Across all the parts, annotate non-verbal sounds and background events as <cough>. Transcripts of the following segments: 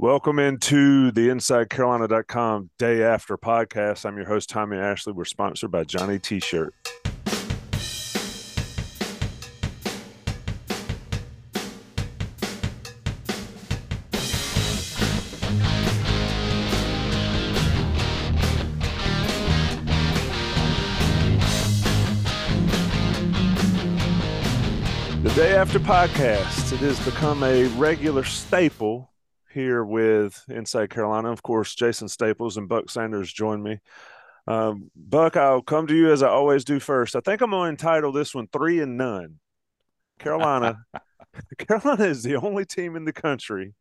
Welcome into the InsideCarolina.com Day After podcast. I'm your host, Tommy Ashley. We're sponsored by Johnny T shirt. The Day After podcast. It has become a regular staple here with Inside Carolina. Of course, Jason Staples and Buck Sanders join me. Um, Buck, I'll come to you as I always do first. I think I'm going to entitle this one Three and None. Carolina, <laughs> Carolina is the only team in the country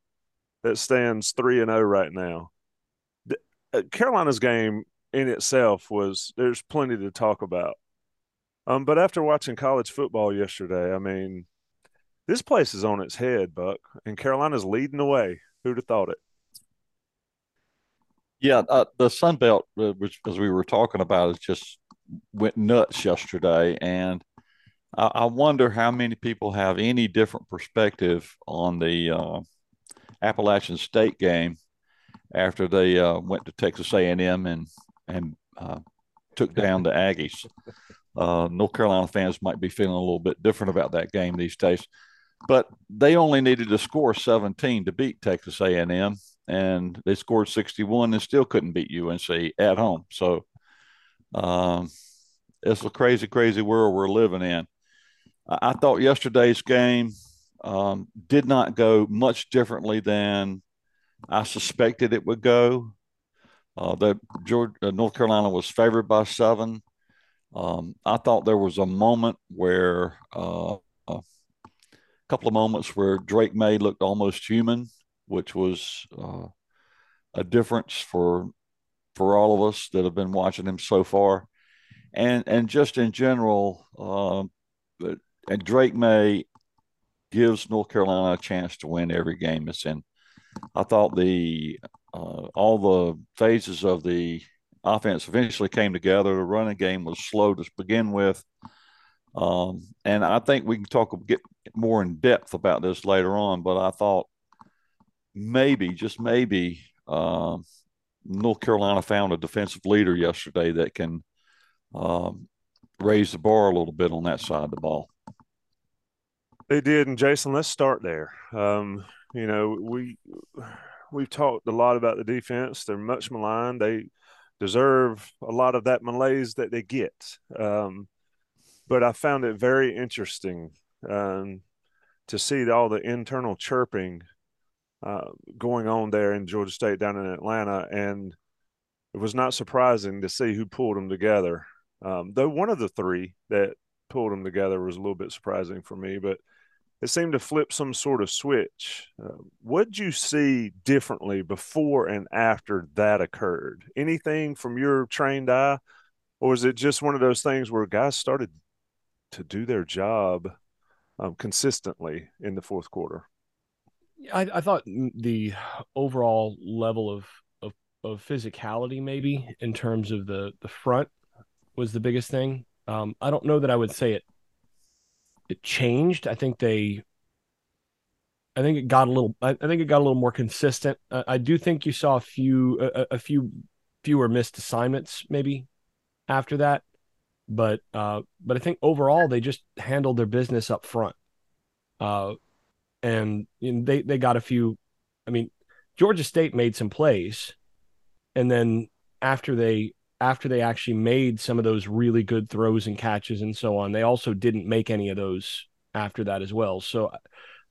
that stands 3 and 0 right now. The- uh, Carolina's game in itself was there's plenty to talk about. Um, but after watching college football yesterday, I mean, this place is on its head, Buck, and Carolina's leading the way. Who'd have thought it? Yeah, uh, the Sun Belt, uh, which as we were talking about, it just went nuts yesterday, and I, I wonder how many people have any different perspective on the uh, Appalachian State game after they uh, went to Texas A and M and and uh, took down the Aggies. Uh, North Carolina fans might be feeling a little bit different about that game these days, but they only needed to score 17 to beat Texas A&M, and they scored 61 and still couldn't beat UNC at home. So um, it's a crazy, crazy world we're living in. I, thought yesterday's game um, did not go much differently than I suspected it would go. Uh, that Georgia, uh, North Carolina was favored by seven. Um, I thought there was a moment where uh, couple of moments where Drake Maye looked almost human, which was uh, a difference for for all of us that have been watching him so far, and and just in general, uh, and Drake Maye gives North Carolina a chance to win every game it's in. I thought the uh, all the phases of the offense eventually came together. The running game was slow to begin with. Um, and I think we can talk get more in depth about this later on. But I thought maybe, just maybe, um, North Carolina found a defensive leader yesterday that can um, raise the bar a little bit on that side of the ball. They did, and Jason, let's start there. Um, you know, we we've talked a lot about the defense. They're much maligned. They deserve a lot of that malaise that they get. Um, but I found it very interesting um, to see all the internal chirping uh, going on there in Georgia State down in Atlanta, and it was not surprising to see who pulled them together. Um, though one of the three that pulled them together was a little bit surprising for me, but it seemed to flip some sort of switch. Uh, what did you see differently before and after that occurred? Anything from your trained eye, or was it just one of those things where guys started to do their job um, consistently in the fourth quarter? I, I thought the overall level of, of of physicality, maybe in terms of the the front, was the biggest thing. Um, I don't know that I would say it it changed. I think they, I think it got a little. I, I think it got a little more consistent. I do think you saw a few a, a few fewer missed assignments maybe after that, but uh, but I think overall they just handled their business up front. Uh, and you know, they they got a few. I mean, Georgia State made some plays, and then after they after they actually made some of those really good throws and catches and so on, they also didn't make any of those after that as well. So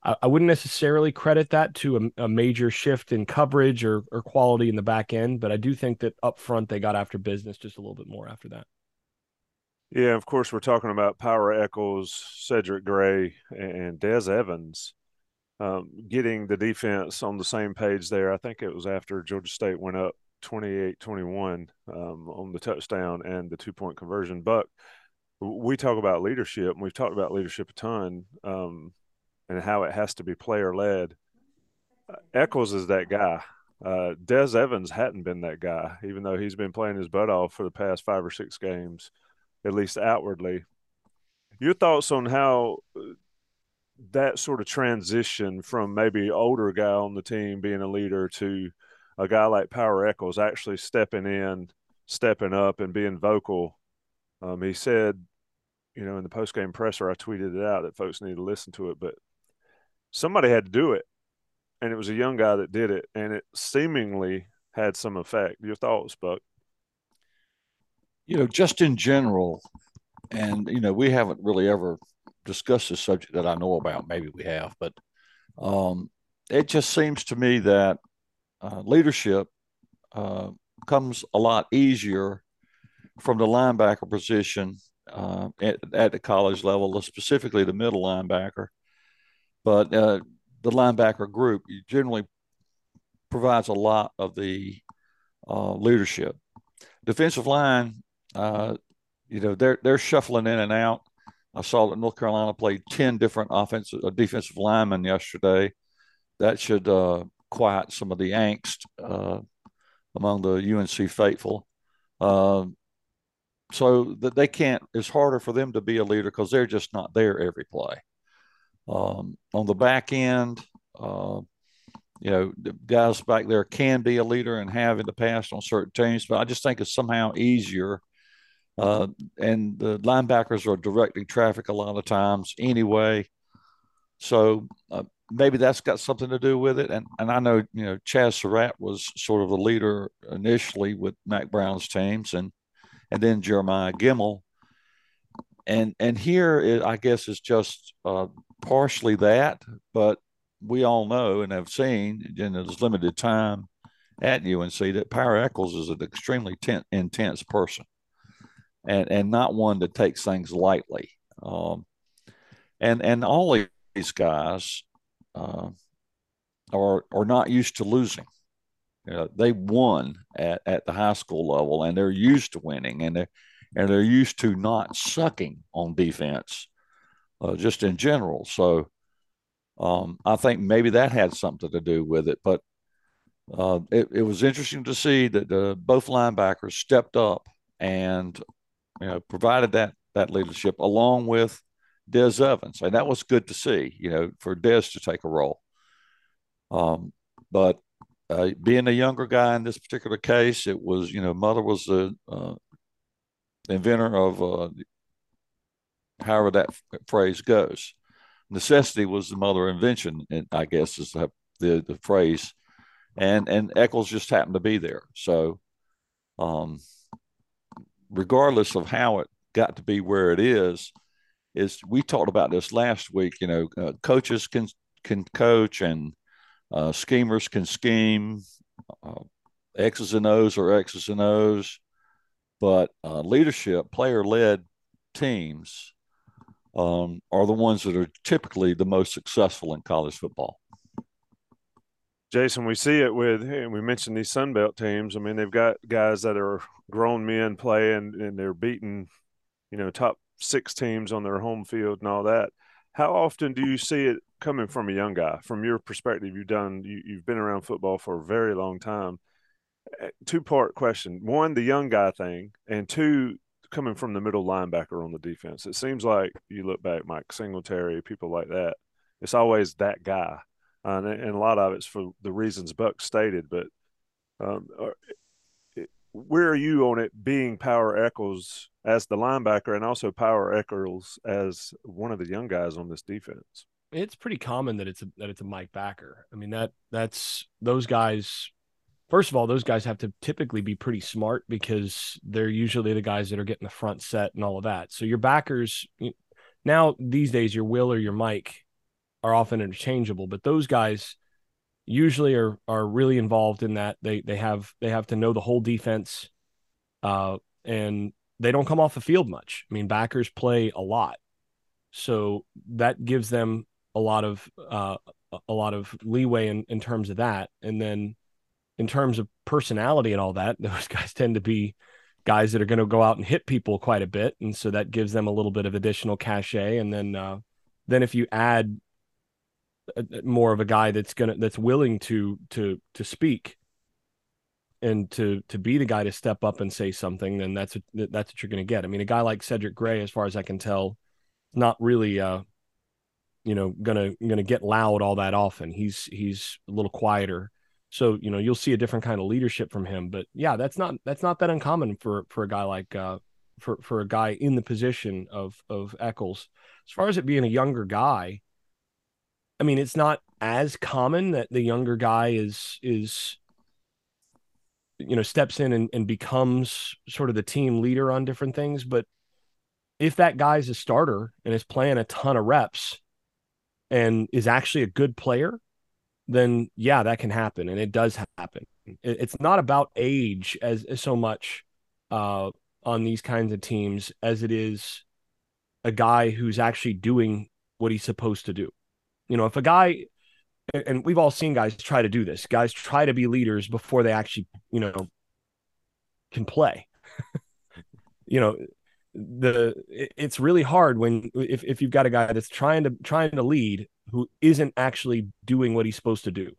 I, I wouldn't necessarily credit that to a, a, major shift in coverage or, or quality in the back end, but I do think that up front they got after business just a little bit more after that. Yeah, of course, we're talking about Power Echols, Cedric Gray, and Des Evans. um, getting the defense on the same page there. I think it was after Georgia State went up 28 21 um, on the touchdown and the two point conversion. But we talk about leadership, and we've talked about leadership a ton um, and how it has to be player led. Uh, Echols is that guy. Uh, Des Evans hadn't been that guy, even though he's been playing his butt off for the past five or six games, at least outwardly. Your thoughts on how uh, that sort of transition from maybe older guy on the team being a leader to a guy like Power Echols actually stepping in, stepping up, and being vocal. Um, he said, you know, in the post game presser, I tweeted it out that folks need to listen to it, but somebody had to do it, and it was a young guy that did it, and it seemingly had some effect. Your thoughts, Buck? You know, just in general, and you know, we haven't really ever discussed this subject that I know about. Maybe we have, but um, it just seems to me that uh, leadership uh, comes a lot easier from the linebacker position uh, at, at, the college level, specifically the middle linebacker. But uh, the linebacker group generally provides a lot of the uh, leadership. Defensive line, uh, you know, they're they're shuffling in and out. I saw that North Carolina played ten different offensive defensive linemen yesterday. That should quiet some of the angst uh, among the UNC faithful. Uh, so that they can't, it's harder for them to be a leader because they're just not there every play. Um, on the back end, uh, you know, the guys back there can be a leader and have in the past on certain teams, but I just think it's somehow easier. Uh, and the linebackers are directing traffic a lot of times anyway. So uh, maybe that's got something to do with it. And and I know you know Chazz Surratt was sort of the leader initially with Mack Brown's teams, and and then Jeremiah Gemmel. And and here it, I guess is just uh, partially that, but we all know and have seen in this limited time at UNC that Power Echols is an extremely ten, intense person, and and not one that takes things lightly. Um, and and all these guys uh, are are not used to losing. You know, they won at, at the high school level, and they're used to winning, and they and they're used to not sucking on defense, uh, just in general. So, um, I think maybe that had something to do with it. But uh, it, it was interesting to see that both linebackers stepped up and you know provided that that leadership along with Des Evans, and that was good to see. You know, for Des to take a role. Um, but uh, being a younger guy in this particular case, it was you know, mother was the uh, inventor of uh, however that phrase goes. Necessity was the mother invention, and I guess is the, the, the phrase. And and Echols just happened to be there. So, um, regardless of how it got to be where it is, is we talked about this last week. You know, uh, coaches can can coach and uh, schemers can scheme. Uh, X's and O's are X's and O's, but uh, leadership, player led teams um, are the ones that are typically the most successful in college football. Jason, we see it with, and we mentioned these Sun Belt teams. I mean, they've got guys that are grown men playing and they're beating, you know, top six teams on their home field and all that. How often do you see it coming from a young guy? From your perspective, you've done you, you've been around football for a very long time. Eh, two part question: one, the young guy thing, and two, coming from the middle linebacker on the defense. It seems like you look back, Mike Singletary, people like that. It's always that guy, uh, and, and, a lot of it's for the reasons Buck stated. But um, where are you on it being Power Echols as the linebacker and also Power Echols as one of the young guys on this defense? It's pretty common that it's a, that it's a Mike Backer. I mean that that's those guys. First of all, those guys have to typically be pretty smart because they're usually the guys that are getting the front set and all of that. So your backers now these days, your Will or your Mike are often interchangeable, but those guys usually are are really involved in that. They they have they have to know the whole defense, uh, and they don't come off the field much. I mean, backers play a lot, so that gives them a lot of uh, a lot of leeway in, in terms of that. And then in terms of personality and all that, <laughs> those guys tend to be guys that are going to go out and hit people quite a bit, and so that gives them a little bit of additional cachet. And then uh, then if you add more of a guy that's gonna that's willing to to to speak and to to be the guy to step up and say something, then that's what, that's what you're going to get. I mean, a guy like Cedric Gray, as far as I can tell, not really uh, you know gonna gonna get loud all that often. He's he's a little quieter. So you know you'll see a different kind of leadership from him. But yeah, that's not that's not that uncommon for for a guy like uh, for for a guy in the position of of Echols. As far as it being a younger guy, I mean, it's not as common that the younger guy is is you know steps in and, and becomes sort of the team leader on different things. But if that guy's a starter and is playing a ton of reps and is actually a good player, then yeah, that can happen, and it does happen. It's not about age as, as so much uh, on these kinds of teams as it is a guy who's actually doing what he's supposed to do. You know, if a guy, and we've all seen guys try to do this, guys try to be leaders before they actually, you know, can play. <laughs> you know, the it's really hard when if, if you've got a guy that's trying to trying to lead who isn't actually doing what he's supposed to do,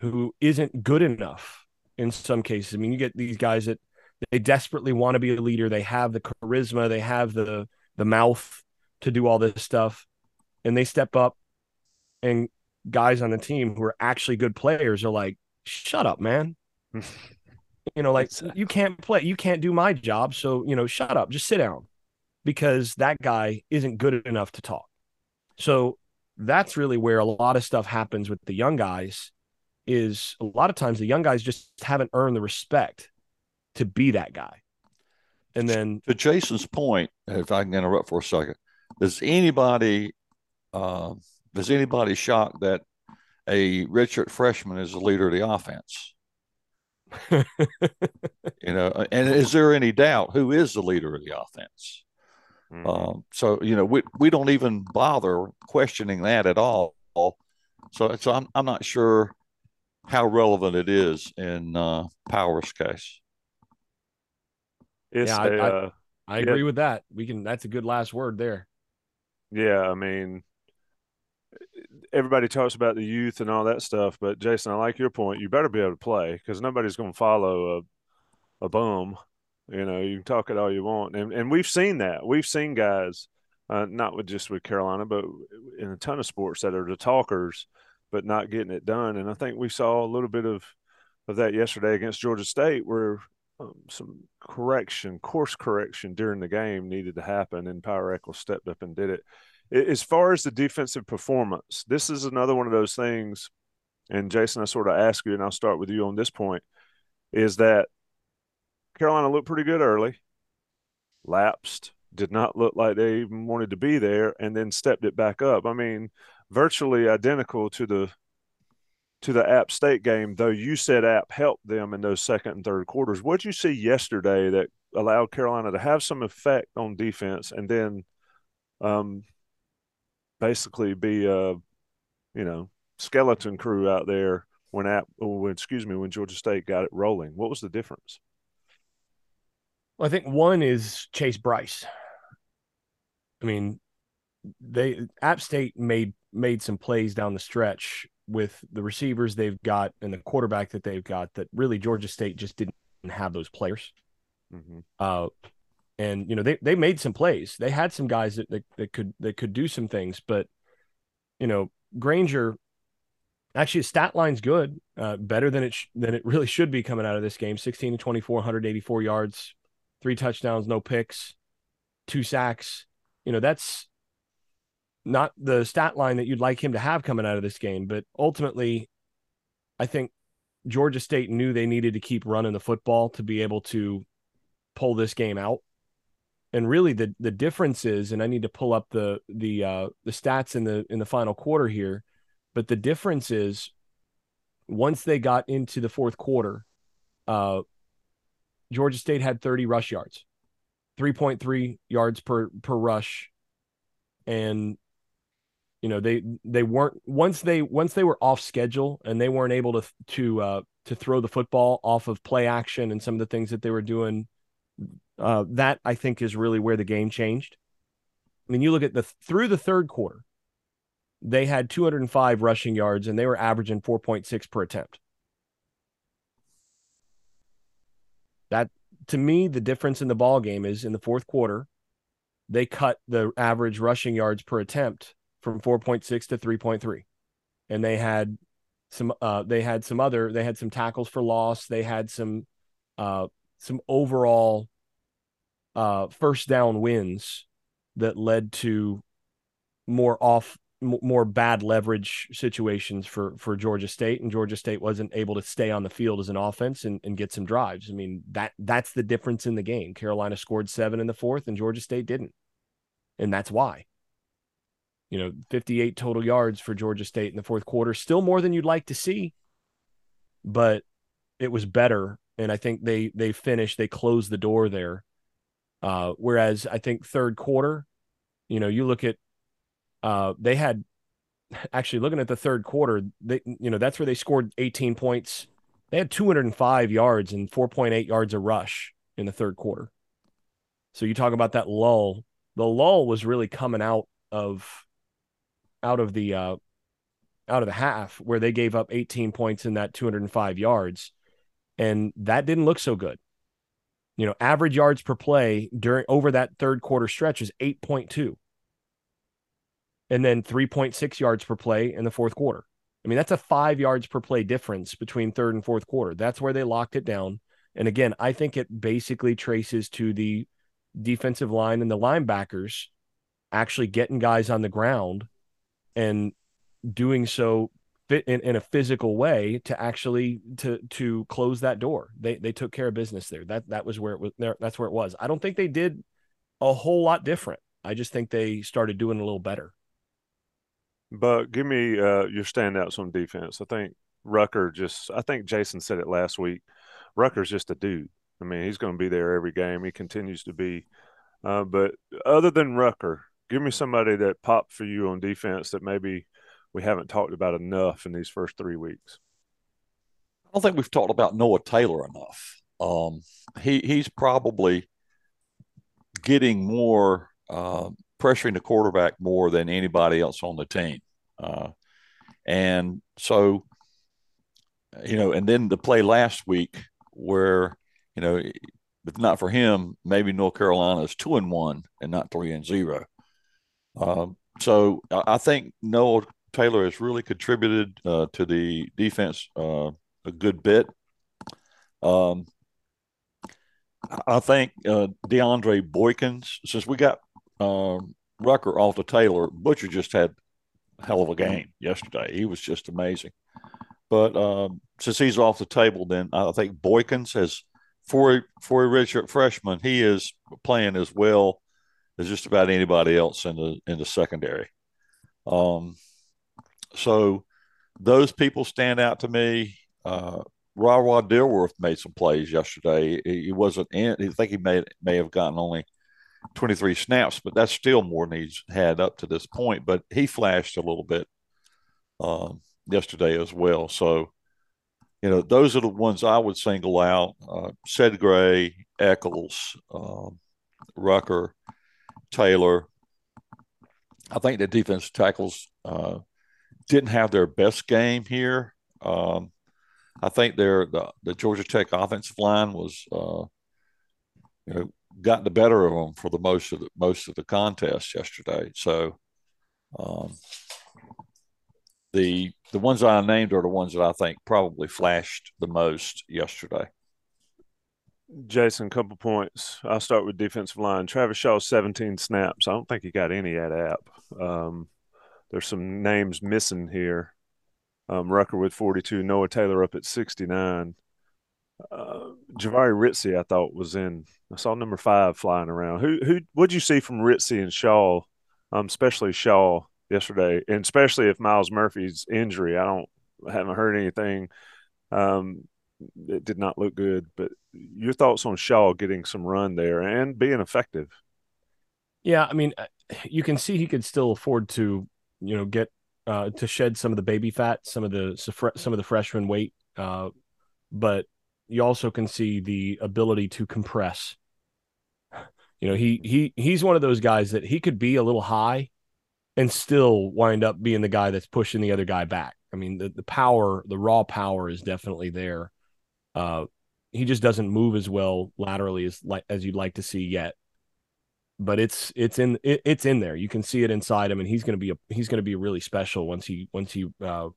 who isn't good enough in some cases. I mean, you get these guys that they desperately want to be a leader. They have the charisma, they have the the mouth to do all this stuff, and they step up, and guys on the team who are actually good players are like, "Shut up, man." you know, like you can't play, you can't do my job, so you know, shut up, just sit down, because that guy isn't good enough to talk. So that's really where a lot of stuff happens with the young guys. Is a lot of times the young guys just haven't earned the respect to be that guy. And then to Jason's point, if I can interrupt for a second, does anybody uh, does anybody shocked that a redshirt freshman is the leader of the offense? <laughs> you know, and is there any doubt who is the leader of the offense? Mm-hmm. Um, so you know, we we don't even bother questioning that at all. So so I'm I'm not sure how relevant it is in uh, Power's case. It's yeah, a, I, uh, I, agree yeah. with that. We can. That's a good last word there. Yeah, I mean, everybody talks about the youth and all that stuff, but Jason, I like your point. You better be able to play because nobody's going to follow a a bum. You know, you can talk it all you want, and and we've seen that. We've seen guys, uh, not with just with Carolina, but in a ton of sports that are the talkers, but not getting it done. And I think we saw a little bit of of that yesterday against Georgia State, where um, some correction, course correction during the game needed to happen, and Power Echols stepped up and did it as far as the defensive performance, this is another one of those things. And Jason, I sort of ask you, and I'll start with you on this point, is that Carolina looked pretty good early, lapsed, did not look like they even wanted to be there, and then stepped it back up. I mean, virtually identical to the to the App State game, though you said App helped them in those second and third quarters. What did you see yesterday that allowed Carolina to have some effect on defense and then um, basically be a you know skeleton crew out there when at when excuse me when Georgia State got it rolling. What was the difference? Well, I think one is Chase Brice. I mean, they App State made made some plays down the stretch with the receivers they've got and the quarterback that they've got that really Georgia State just didn't have those players. Mm-hmm. Uh, and you know they they made some plays. They had some guys that, that that could that could do some things, but you know Grainger actually his stat line's good, uh, better than it sh- than it really should be coming out of this game. 16 to 24, 184 yards, three touchdowns, no picks, two sacks. You know, that's not the stat line that you'd like him to have coming out of this game, but ultimately I think Georgia State knew they needed to keep running the football to be able to pull this game out and really the the difference is and i need to pull up the the uh the stats in the in the final quarter here but the difference is once they got into the fourth quarter uh georgia state had 30 rush yards 3.3 yards per per rush and You know, they they weren't once they once they were off schedule and they weren't able to to uh, to throw the football off of play action and some of the things that they were doing. Uh, that I think is really where the game changed. I mean, you look at the through the third quarter, they had 205 rushing yards and they were averaging 4.6 per attempt. That to me, the difference in the ball game is in the fourth quarter, they cut the average rushing yards per attempt from 4.6 to 3.3. And they had some uh they had some other they had some tackles for loss, they had some uh some overall uh first down wins that led to more off more bad leverage situations for for Georgia State, and Georgia State wasn't able to stay on the field as an offense and, and get some drives. I mean that that's the difference in the game. Carolina scored seven in the fourth, and Georgia State didn't, and that's why. You know, 58 total yards for Georgia State in the fourth quarter, still more than you'd like to see, but it was better, and I think they they finished, they closed the door there. Uh, whereas I think third quarter, you know, you look at uh, they had actually looking at the third quarter, they you know that's where they scored 18 points. They had 205 yards and 4.8 yards a rush in the third quarter. So you talk about that lull. The lull was really coming out of out of the uh, out of the half where they gave up 18 points in that 205 yards, and that didn't look so good. You know, average yards per play during over that third quarter stretch is 8.2 and then 3.6 yards per play in the fourth quarter. I mean, that's a five yards per play difference between third and fourth quarter. That's where they locked it down. And again, I think it basically traces to the defensive line and the linebackers actually getting guys on the ground and doing so fit in, in a physical way to actually to to close that door. They they took care of business there. That that was where it was there. That's where it was. I don't think they did a whole lot different. I just think they started doing a little better. But give me uh, your standouts on defense. I think Rucker just, I think Jason said it last week. Rucker's just a dude. I mean, he's going to be there every game. He continues to be. Uh, but other than Rucker, give me somebody that popped for you on defense that maybe we haven't talked about enough in these first three weeks. I don't think we've talked about Noah Taylor enough. Um, he he's probably getting more uh, pressuring the quarterback more than anybody else on the team. Uh, and so, you know, and then the play last week where, you know, if not for him, maybe North Carolina is two and one and not three and zero. Um, so I think Noah Taylor has really contributed uh, to the defense uh, a good bit. Um, I think uh, DeAndre Boykins, since we got um, Rucker off the Taylor, Butcher just had a hell of a game yesterday. He was just amazing. But um, since he's off the table, then I think Boykins has for for a redshirt freshman, he is playing as well as just about anybody else in the in the secondary. Um, so those people stand out to me. Uh, Ray Dilworth made some plays yesterday. He, he wasn't in. I think he may may have gotten only 23 snaps, but that's still more than he's had up to this point. But he flashed a little bit um, yesterday as well. So, you know, those are the ones I would single out. Uh, Sedgray, Echols, um, Rucker, Taylor. I think the defense tackles uh, didn't have their best game here. Um, I think their the, the Georgia Tech offensive line was, uh, you know, got the better of them for the most of the most of the contest yesterday. So, um, the the ones I named are the ones that I think probably flashed the most yesterday. Jason, couple points. I'll start with defensive line. Travis Shaw, 17 snaps. I don't think he got any at app. Um, there's some names missing here. Um, Rucker with 42, Noah Taylor up at 69. Uh, Jahvaree Ritzie, I thought was in. I saw number five flying around. Who who what'd you see from Ritzie and Shaw, um, especially Shaw yesterday, and especially if Myles Murphy's injury. I don't I haven't heard anything. Um, it did not look good. But your thoughts on Shaw getting some run there and being effective? Yeah, I mean, uh, you can see he could still afford to you know, get uh, to shed some of the baby fat, some of the some of the freshman weight, uh, but you also can see the ability to compress. You know, he he he's one of those guys that he could be a little high and still wind up being the guy that's pushing the other guy back. I mean, the, the power, the raw power is definitely there. Uh, he just doesn't move as well laterally as like as you'd like to see yet. But it's it's in it, it's in there. You can see it inside him, and he's to be a he's to be really special once he once he uh,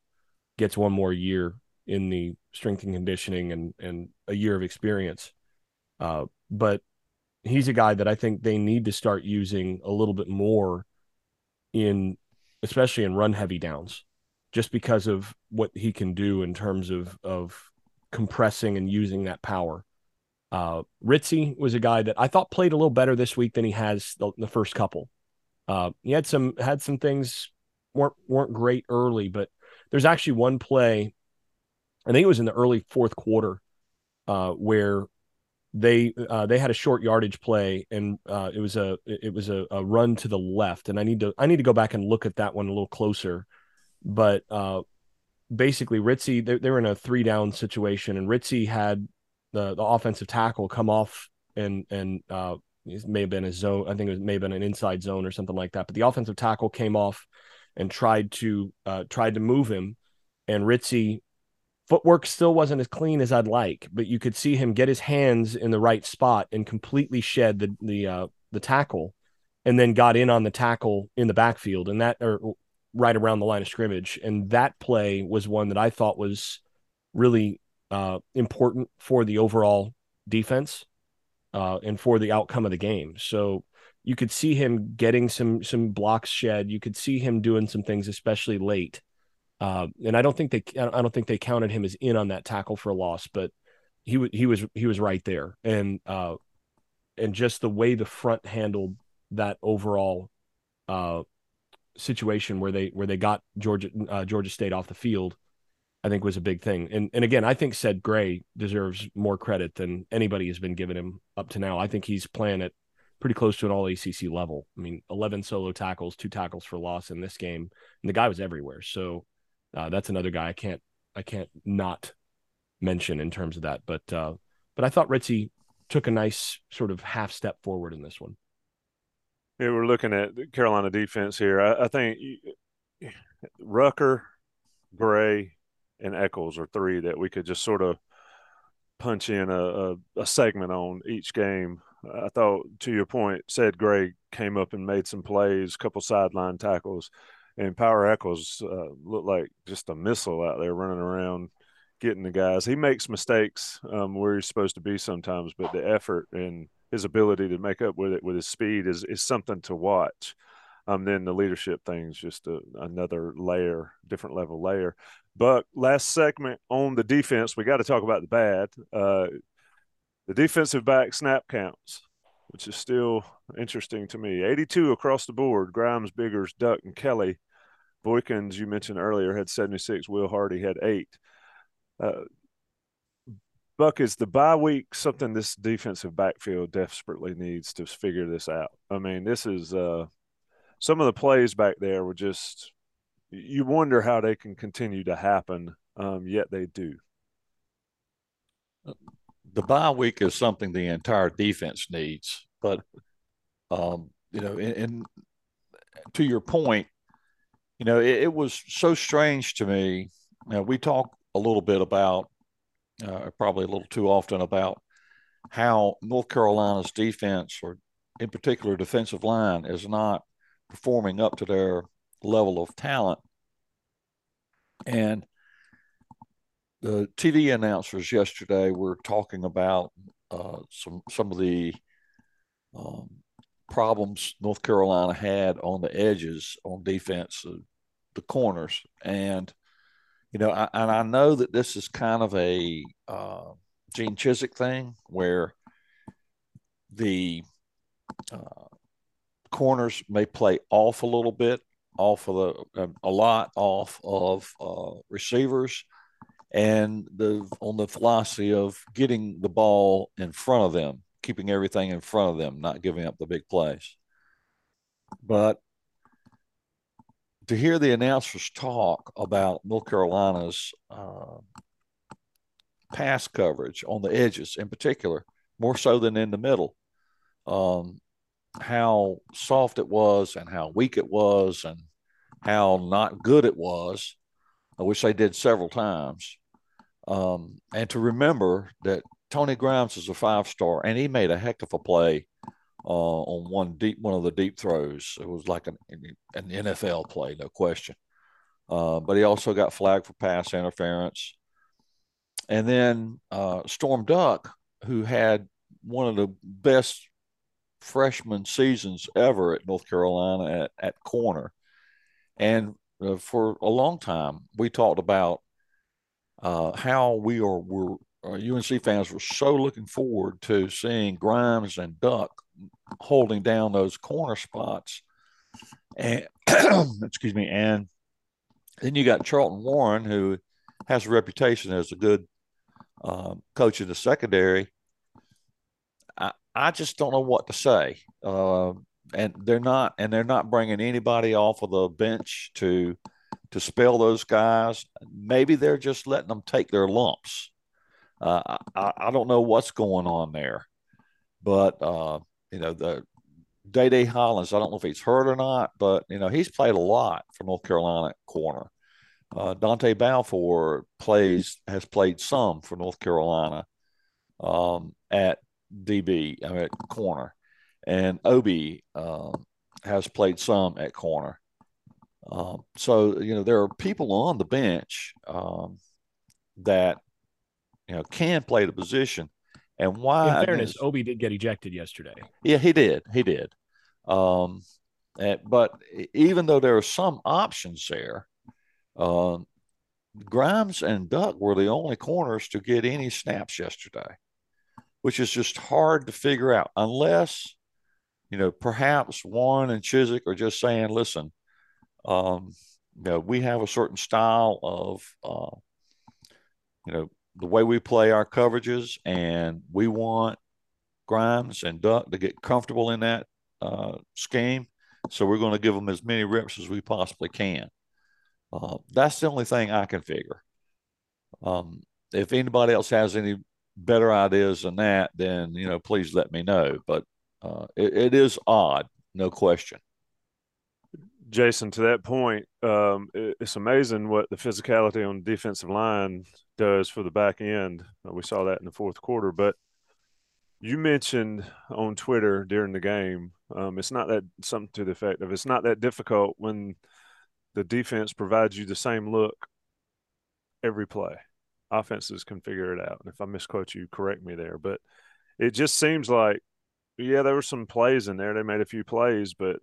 gets one more year in the strength and conditioning and and a year of experience. Uh, but he's a guy that I think they need to start using a little bit more in especially in run heavy downs just because of what he can do in terms of of compressing and using that power. Uh, Ritzie was a guy that I thought played a little better this week than he has the, the first couple. Uh, he had some had some things weren't weren't great early, but there's actually one play, I think it was in the early fourth quarter, uh, where they uh, they had a short yardage play and uh, it was a it was a, a, run to the left and I need to I need to go back and look at that one a little closer but uh, basically Ritzie they, they were in a three down situation and Ritzie had the the offensive tackle come off and and uh, it may have been a zone I think it was may have been an inside zone or something like that but the offensive tackle came off and tried to uh, tried to move him and Ritzie footwork still wasn't as clean as I'd like, but you could see him get his hands in the right spot and completely shed the the uh, the tackle, and then got in on the tackle in the backfield and that or right around the line of scrimmage. And that play was one that I thought was really uh, important for the overall defense uh, and for the outcome of the game. So you could see him getting some some blocks shed. You could see him doing some things, especially late. Uh, and I don't think they I don't think they counted him as in on that tackle for a loss, but he was he was he was right there, and uh, and just the way the front handled that overall uh, situation where they where they got Georgia uh, Georgia State off the field, I think was a big thing. And and again, I think said Gray deserves more credit than anybody has been giving him up to now. I think he's playing at pretty close to an all ACC level. I mean, 11 solo tackles, two tackles for loss in this game, and the guy was everywhere. So uh, that's another guy I can't I can't not mention in terms of that. But uh, but I thought Ritzie took a nice sort of half step forward in this one. Yeah, we're looking at the Carolina defense here. I, I think Rucker, Gray, and Echols are three that we could just sort of punch in a, a, a, segment on each game. I thought, to your point, said Gray came up and made some plays, a couple sideline tackles and Power Eccles uh, looked like just a missile out there running around getting the guys. He makes mistakes um, where he's supposed to be sometimes, but the effort and his ability to make up with it with his speed is is something to watch. Um, then the leadership thing is just a, another layer, different level layer. But last segment on the defense, we got to talk about the bad. Uh, the defensive back snap counts which is still interesting to me. 82 across the board. Grimes, Biggers, Duck, and Kelly Boykins, you mentioned earlier, had 76. Will Hardy had eight. Uh, Buck, is the bye week something this defensive backfield desperately needs to figure this out? I mean, this is uh, some of the plays back there were just, you wonder how they can continue to happen, um, yet they do. The bye week is something the entire defense needs, but, um, you know, and to your point, you know, it, it was so strange to me. You we talk a little bit about, uh, probably a little too often about how North Carolina's defense, or in particular defensive line, is not performing up to their level of talent. And the TV announcers yesterday were talking about uh, some some of the um, problems North Carolina had on the edges on defense, uh, the corners, and you know, I, and I know that this is kind of a uh, Gene Chizik thing where the uh, corners may play off a little bit, off of the a lot off of uh, receivers, and the on the philosophy of getting the ball in front of them keeping everything in front of them, not giving up the big plays. But to hear the announcers talk about North Carolina's uh, pass coverage on the edges, in particular, more so than in the middle, um, how soft it was and how weak it was and how not good it was, which they did several times. Um, and to remember that Tony Grimes is a five star and he made a heck of a play uh, on one deep one of the deep throws. It was like an, an NFL play, no question. Uh, but he also got flagged for pass interference. And then uh, Storm Duck, who had one of the best freshman seasons ever at North Carolina at, at corner. And uh, for a long time, we talked about uh, how we are, were, UNC uh, fans were so looking forward to seeing Grimes and Duck holding down those corner spots. And <clears throat> excuse me, and then you got Charlton Warren, who has a reputation as a good um, coach in the secondary. I, just don't know what to say. Uh, and they're not, and they're not bringing anybody off of the bench to to spell those guys. Maybe they're just letting them take their lumps. Uh, I, I don't know what's going on there, but uh, you know, the Day Day Hollins, I don't know if he's hurt or not, but, you know, he's played a lot for North Carolina corner. Uh, Dontae Balfour plays, has played some for North Carolina um, at DB, I mean, at corner. And Obi um, has played some at corner. Um, so, you know, there are people on the bench um, that, you know, can play the position. And why? In fairness, I mean, Obi did get ejected yesterday. Yeah, he did. He did. Um, and, but even though there are some options there, uh, Grimes and Duck were the only corners to get any snaps yesterday, which is just hard to figure out unless, you know, perhaps Warren and Chizik are just saying, listen, um, you know, we have a certain style of, uh, you know, the way we play our coverages, and we want Grimes and Duck to get comfortable in that uh, scheme. So we're going to give them as many reps as we possibly can. Uh, that's the only thing I can figure. Um, if anybody else has any better ideas than that, then you know, please let me know. But uh, it, it is odd, no question. Jason, to that point, um, it's amazing what the physicality on the defensive line does for the back end. Uh, we saw that in the fourth quarter. But you mentioned on Twitter during the game, um, it's not that something to the effect of it's not that difficult when the defense provides you the same look every play. Offenses can figure it out. And if I misquote you, correct me there. But it just seems like, yeah, there were some plays in there. They made a few plays, but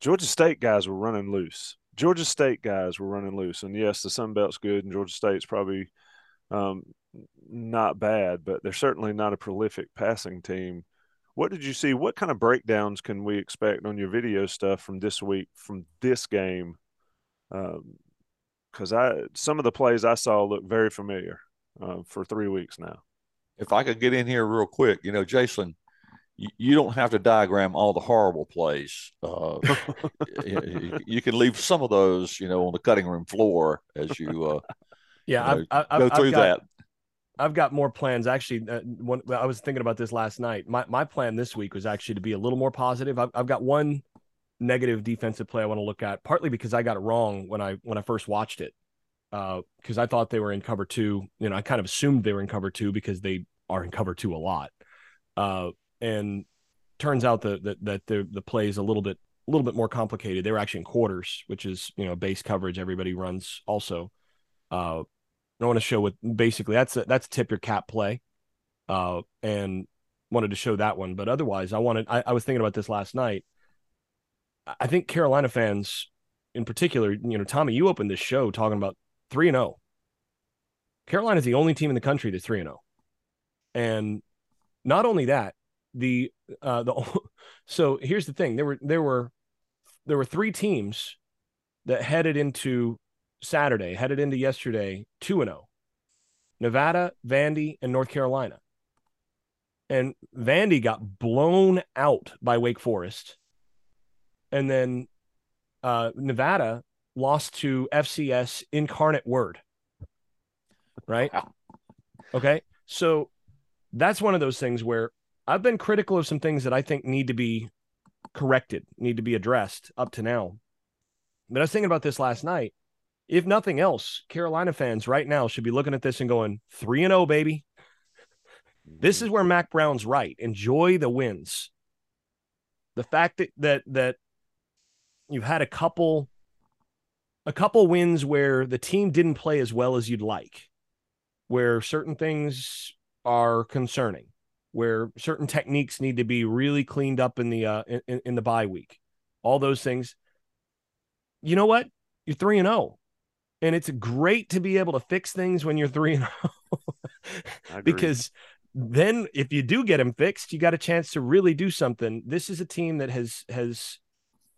Georgia State guys were running loose. Georgia State guys were running loose, and yes, the Sun Belt's good, and Georgia State's probably um, not bad, but they're certainly not a prolific passing team. What did you see? What kind of breakdowns can we expect on your video stuff from this week, from this game? Because I some of the plays I saw look very familiar uh, for three weeks now. If I could get in here real quick, you know, Jason, you, don't have to diagram all the horrible plays. Uh, <laughs> you, you, can leave some of those, you know, on the cutting room floor as you, uh, <laughs> yeah, you know, I've, I've, go through I've got, that. I've got more plans. Actually, uh, when, I was thinking about this last night. My my plan this week was actually to be a little more positive. I've, I've got one negative defensive play I want to look at, partly because I got it wrong when I when I first watched it, Uh, because uh, I thought they were in cover two. You know, I kind of assumed they were in cover two because they are in cover two a lot. Uh, and turns out that that, that the the play is a little bit a little bit more complicated. They were actually in quarters, which is you know base coverage everybody runs also. Uh, I want to show what basically that's a, that's tip your cap play, uh, and wanted to show that one. But otherwise, I wanted I, I was thinking about this last night. I think Carolina fans, in particular, you know, Tommy, you opened this show talking about three and zero. Oh. Carolina is the only team in the country that's three and zero, oh. and not only that, the uh the <laughs> so here's the thing there were there were there were three teams that headed into Saturday, headed into yesterday 2 and 0. Nevada, Vandy, and North Carolina. And Vandy got blown out by Wake Forest. And then uh, Nevada lost to FCS Incarnate Word. Right. Okay. So that's one of those things where I've been critical of some things that I think need to be corrected, need to be addressed up to now. But I was thinking about this last night. If nothing else, Carolina fans right now should be looking at this and going 3 and 0 baby. This is where Mack Brown's right. Enjoy the wins. The fact that that that you've had a couple a couple wins where the team didn't play as well as you'd like, where certain things are concerning, where certain techniques need to be really cleaned up in the uh in, in the bye week. All those things. You know what? You're 3 and 0. And it's great to be able to fix things when you're 3 and 0. because then if you do get them fixed, you got a chance to really do something. This is a team that has has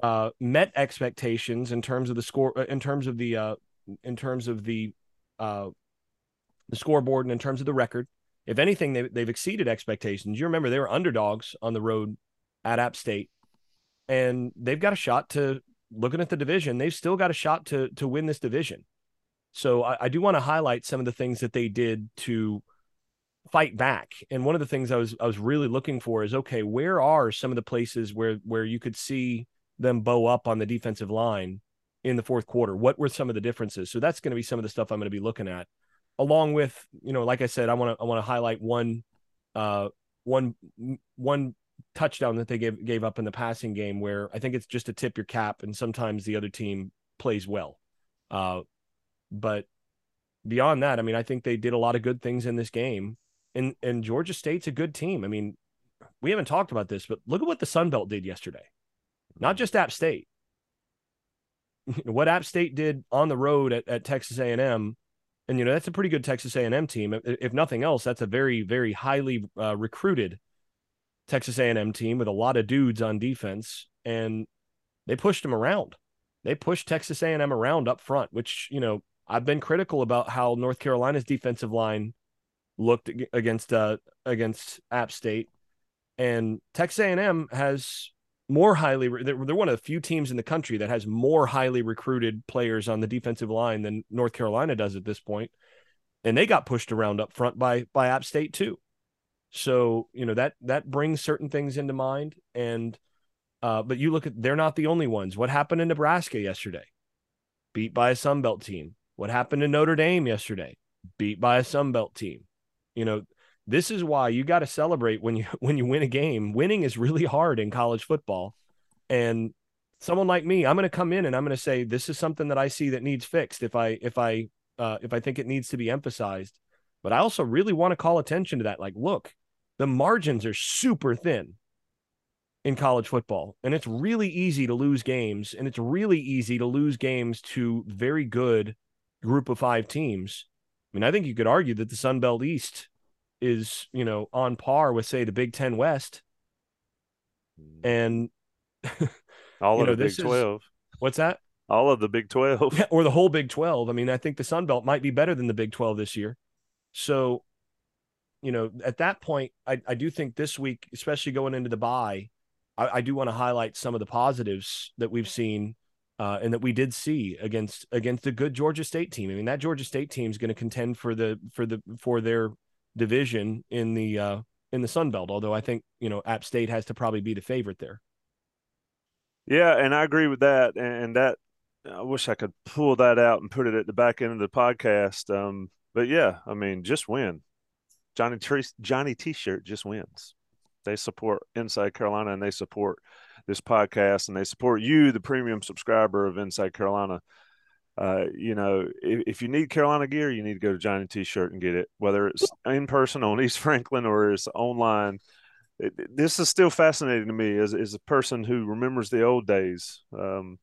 uh, met expectations in terms of the score, uh, in terms of the uh, in terms of the uh, the scoreboard, and in terms of the record. If anything, they, they've exceeded expectations. You remember they were underdogs on the road at App State, and they've got a shot to looking at the division. They've still got a shot to to win this division. So I, I do want to highlight some of the things that they did to fight back. And one of the things I was I was really looking for is okay, where are some of the places where where you could see them bow up on the defensive line in the fourth quarter? What were some of the differences? So that's going to be some of the stuff I'm going to be looking at. Along with, you know, like I said, I want to I want to highlight one uh one one touchdown that they gave gave up in the passing game where I think it's just to tip your cap and sometimes the other team plays well. Uh but beyond that, I mean, I think they did a lot of good things in this game and and Georgia State's a good team. I mean, we haven't talked about this, but look at what the Sun Belt did yesterday. Not just App State. <laughs> what App State did on the road at, at Texas A&M, and you know that's a pretty good Texas A&M team. If, if nothing else, that's a very very highly uh, recruited Texas A&M team with a lot of dudes on defense, and they pushed them around. They pushed Texas A&M around up front, which you know I've been critical about how North Carolina's defensive line looked against uh against App State, and Texas A&M has more highly they're, one of the few teams in the country that has more highly recruited players on the defensive line than North Carolina does at this point, and they got pushed around up front by by App State too. So you know that that brings certain things into mind, and uh, but you look at they're not the only ones. What happened in Nebraska yesterday? Beat by a Sun Belt team. What happened in Notre Dame yesterday? Beat by a Sun Belt team. You know, this is why you got to celebrate when you <laughs> when you win a game. Winning is really hard in college football. And someone like me, I'm going to come in and I'm going to say this is something that I see that needs fixed if I if I uh, if I think it needs to be emphasized. But I also really want to call attention to that. Like, look, the margins are super thin in college football, and it's really easy to lose games, and it's really easy to lose games to very good group of five teams. I mean, I think you could argue that the Sun Belt East is you know on par with say the Big Ten West, Mm. and <laughs> all of know, the Big is- Twelve, what's that? all of the Big Twelve. Yeah, or the whole Big Twelve. I mean, I think the Sun Belt might be better than the Big Twelve this year. So, you know, at that point, I, I do think this week, especially going into the bye, I, I do want to highlight some of the positives that we've seen uh, and that we did see against against a good Georgia State team. I mean, that Georgia State team is going to contend for the for the for their division in the uh, in the Sun Belt. Although I think you know App State has to probably be the favorite there. Yeah, and I agree with that. And that I wish I could pull that out and put it at the back end of the podcast. Um, but yeah, I mean, just win. Johnny Tree, Johnny T-shirt just wins. They support Inside Carolina and they support this podcast and they support you, the premium subscriber of Inside Carolina. Uh, you know, if, if you need Carolina gear, you need to go to Johnny T-shirt and get it, whether it's in person on East <laughs> Franklin or it's online. It, this is still fascinating to me as, as a person who remembers the old days. Um,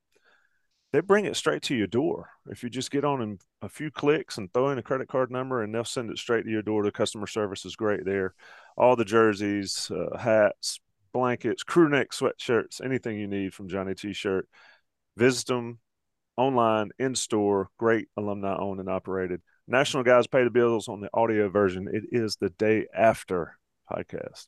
they bring it straight to your door. If you just get on in a few clicks and throw in a credit card number, and they'll send it straight to your door. The customer service is great there. All the jerseys, uh, hats, blankets, crew neck sweatshirts, anything you need from Johnny T-shirt. Visit them online, in store. Great alumni owned and operated. National Guys Pay the Bills on the audio version. It is the day after podcast.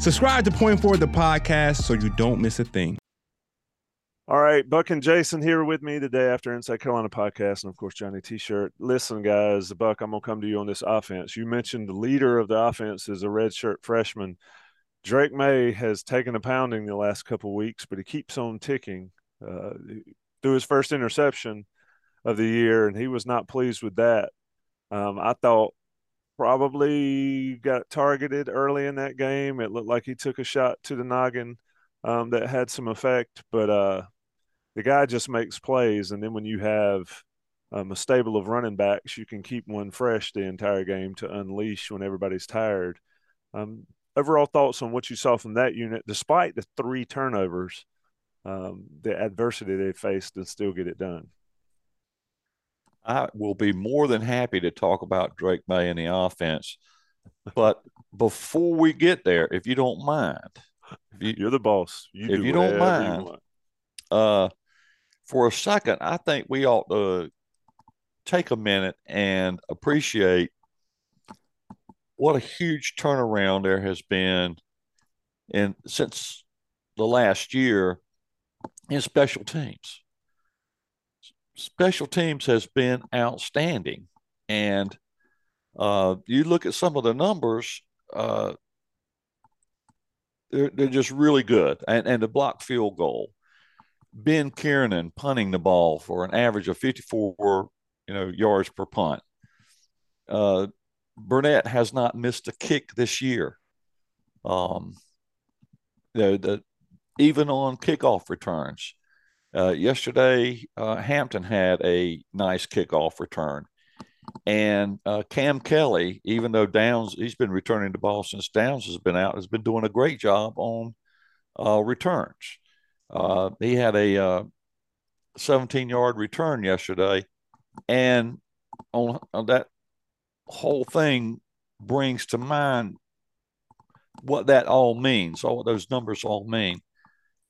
Subscribe to Point Forward, the podcast, so you don't miss a thing. All right, Buck and Jason here with me today after Inside Carolina podcast, and of course Johnny T-shirt. Listen, guys, Buck, I'm gonna come to you on this offense. You mentioned the leader of the offense is a redshirt freshman. Drake Maye has taken a pounding the last couple weeks, but he keeps on ticking. Uh, through his first interception of the year, and he was not pleased with that. Um, I thought probably got targeted early in that game. It looked like he took a shot to the noggin um, that had some effect, but uh, the guy just makes plays. And then when you have um, a stable of running backs, you can keep one fresh the entire game to unleash when everybody's tired. Um, overall thoughts on what you saw from that unit, despite the three turnovers, um, the adversity they faced, and still get it done. I will be more than happy to talk about Drake Maye and the offense. But before we get there, if you don't mind, if you, are the boss. You if do you don't mind, you uh, for a second, I think we ought to take a minute and appreciate what a huge turnaround there has been in since the last year in special teams special teams has been outstanding. And uh, you look at some of the numbers, uh, they're, they're just really good. And, and the block field goal, Ben Kiernan punting the ball for an average of 54 you know, yards per punt. Uh, Burnette has not missed a kick this year. Um, you know, the, even on kickoff returns, uh, yesterday, uh, Hampton had a nice kickoff return. And uh, Cam Kelly, even though Downs, he's been returning the ball since Downs has been out, has been doing a great job on uh, returns. Uh, he had a 17 yard return yesterday. And on, on that whole thing brings to mind what that all means, all what those numbers all mean.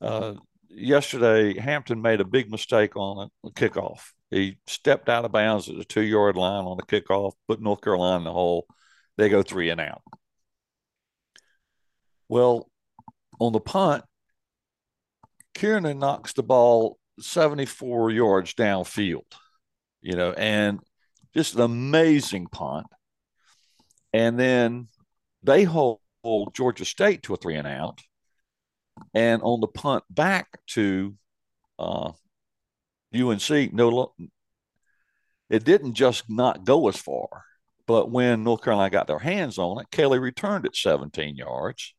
Uh, yesterday, Hampton made a big mistake on a kickoff. He stepped out of bounds at the two yard line on the kickoff, put North Carolina in the hole. They go three and out. Well, on the punt, Kiernan knocks the ball 74 yards downfield, you know, and just an amazing punt. And then they hold Georgia State to a three and out. And on the punt back to uh, UNC, no, it didn't just not go as far. But when North Carolina got their hands on it, Kelly returned it 17 yards.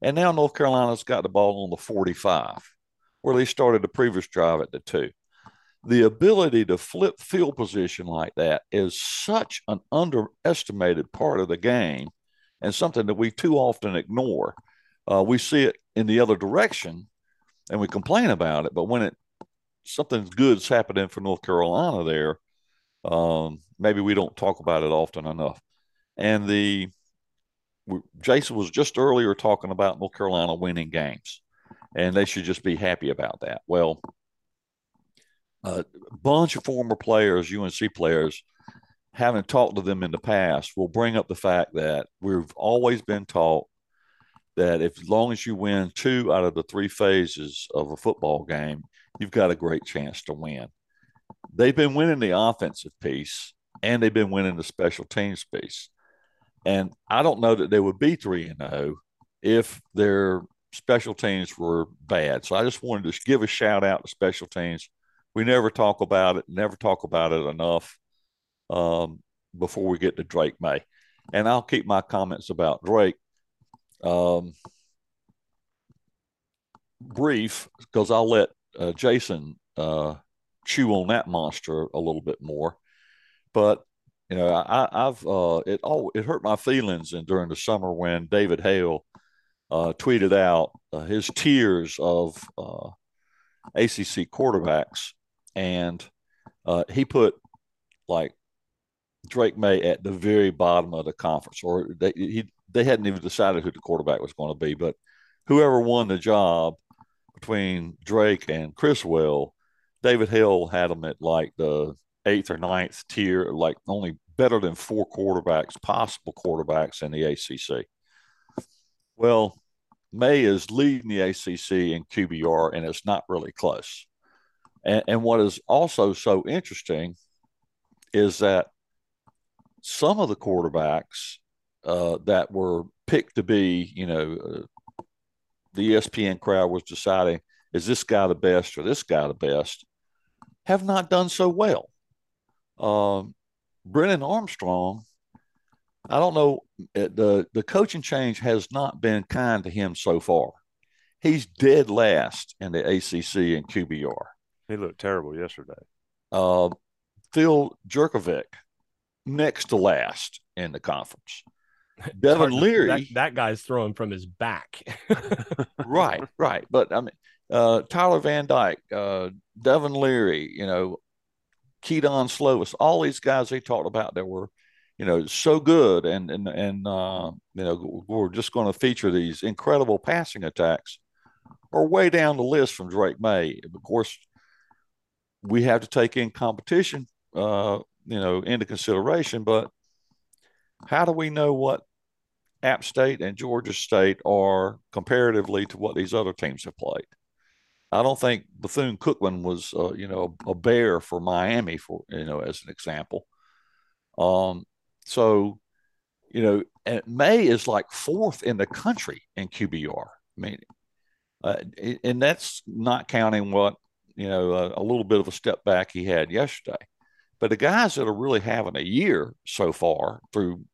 And now North Carolina's got the ball on the 45, where they started the previous drive at the two. The ability to flip field position like that is such an underestimated part of the game and something that we too often ignore. Uh, we see it in the other direction and we complain about it. But when it something good's happening for North Carolina there, um, maybe we don't talk about it often enough. And the Jason was just earlier talking about North Carolina winning games, and they should just be happy about that. Well, a bunch of former players, UNC players, having talked to them in the past, will bring up the fact that we've always been taught that if as long as you win two out of the three phases of a football game, you've got a great chance to win. They've been winning the offensive piece and they've been winning the special teams piece. And I don't know that they would be 3 and 0 if their special teams were bad. So I just wanted to give a shout out to special teams. We never talk about it, never talk about it enough um, before we get to Drake Maye. And I'll keep my comments about Drake um, brief because I'll let uh, Jason uh, chew on that monster a little bit more. But you know, I, have uh, it all it hurt my feelings and during the summer when David Hale uh, tweeted out uh, his tiers of uh, ACC quarterbacks, and uh, he put like Drake Maye at the very bottom of the conference, or they he, they hadn't even decided who the quarterback was going to be, but whoever won the job between Drake and Criswell, David Hale had them at like the eighth or ninth tier, like only better than four quarterbacks, possible quarterbacks in the ACC. Well, Maye is leading the ACC in QBR, and it's not really close. And, and what is also so interesting is that some of the quarterbacks uh, that were picked to be, you know, uh, the ESPN crowd was deciding is this guy the best or this guy the best, have not done so well. Um, Brennan Armstrong, I don't know, uh, the the coaching change has not been kind to him so far. He's dead last in the ACC and QBR. He looked terrible yesterday. Uh, Phil Jurkovec, next to last in the conference. <laughs> Devin Leary, that, that, guy's throwing from his back. <laughs> <laughs> right, right. But I mean, uh, Tyler Van Dyke, uh, Devin Leary, you know, Kedon Slovis, all these guys they talked about that were, you know, so good, and and and uh, you know, we're just going to feature these incredible passing attacks, are way down the list from Drake Maye. Of course, we have to take in competition, uh, you know, into consideration, but how do we know what App State and Georgia State are comparatively to what these other teams have played? I don't think Bethune Cookman was, uh, you know, a, bear for Miami, for you know, as an example. Um, so, you know, and Maye is like fourth in the country in QBR. I mean, uh, and that's not counting what you know a, a, little bit of a step back he had yesterday. But the guys that are really having a year so far through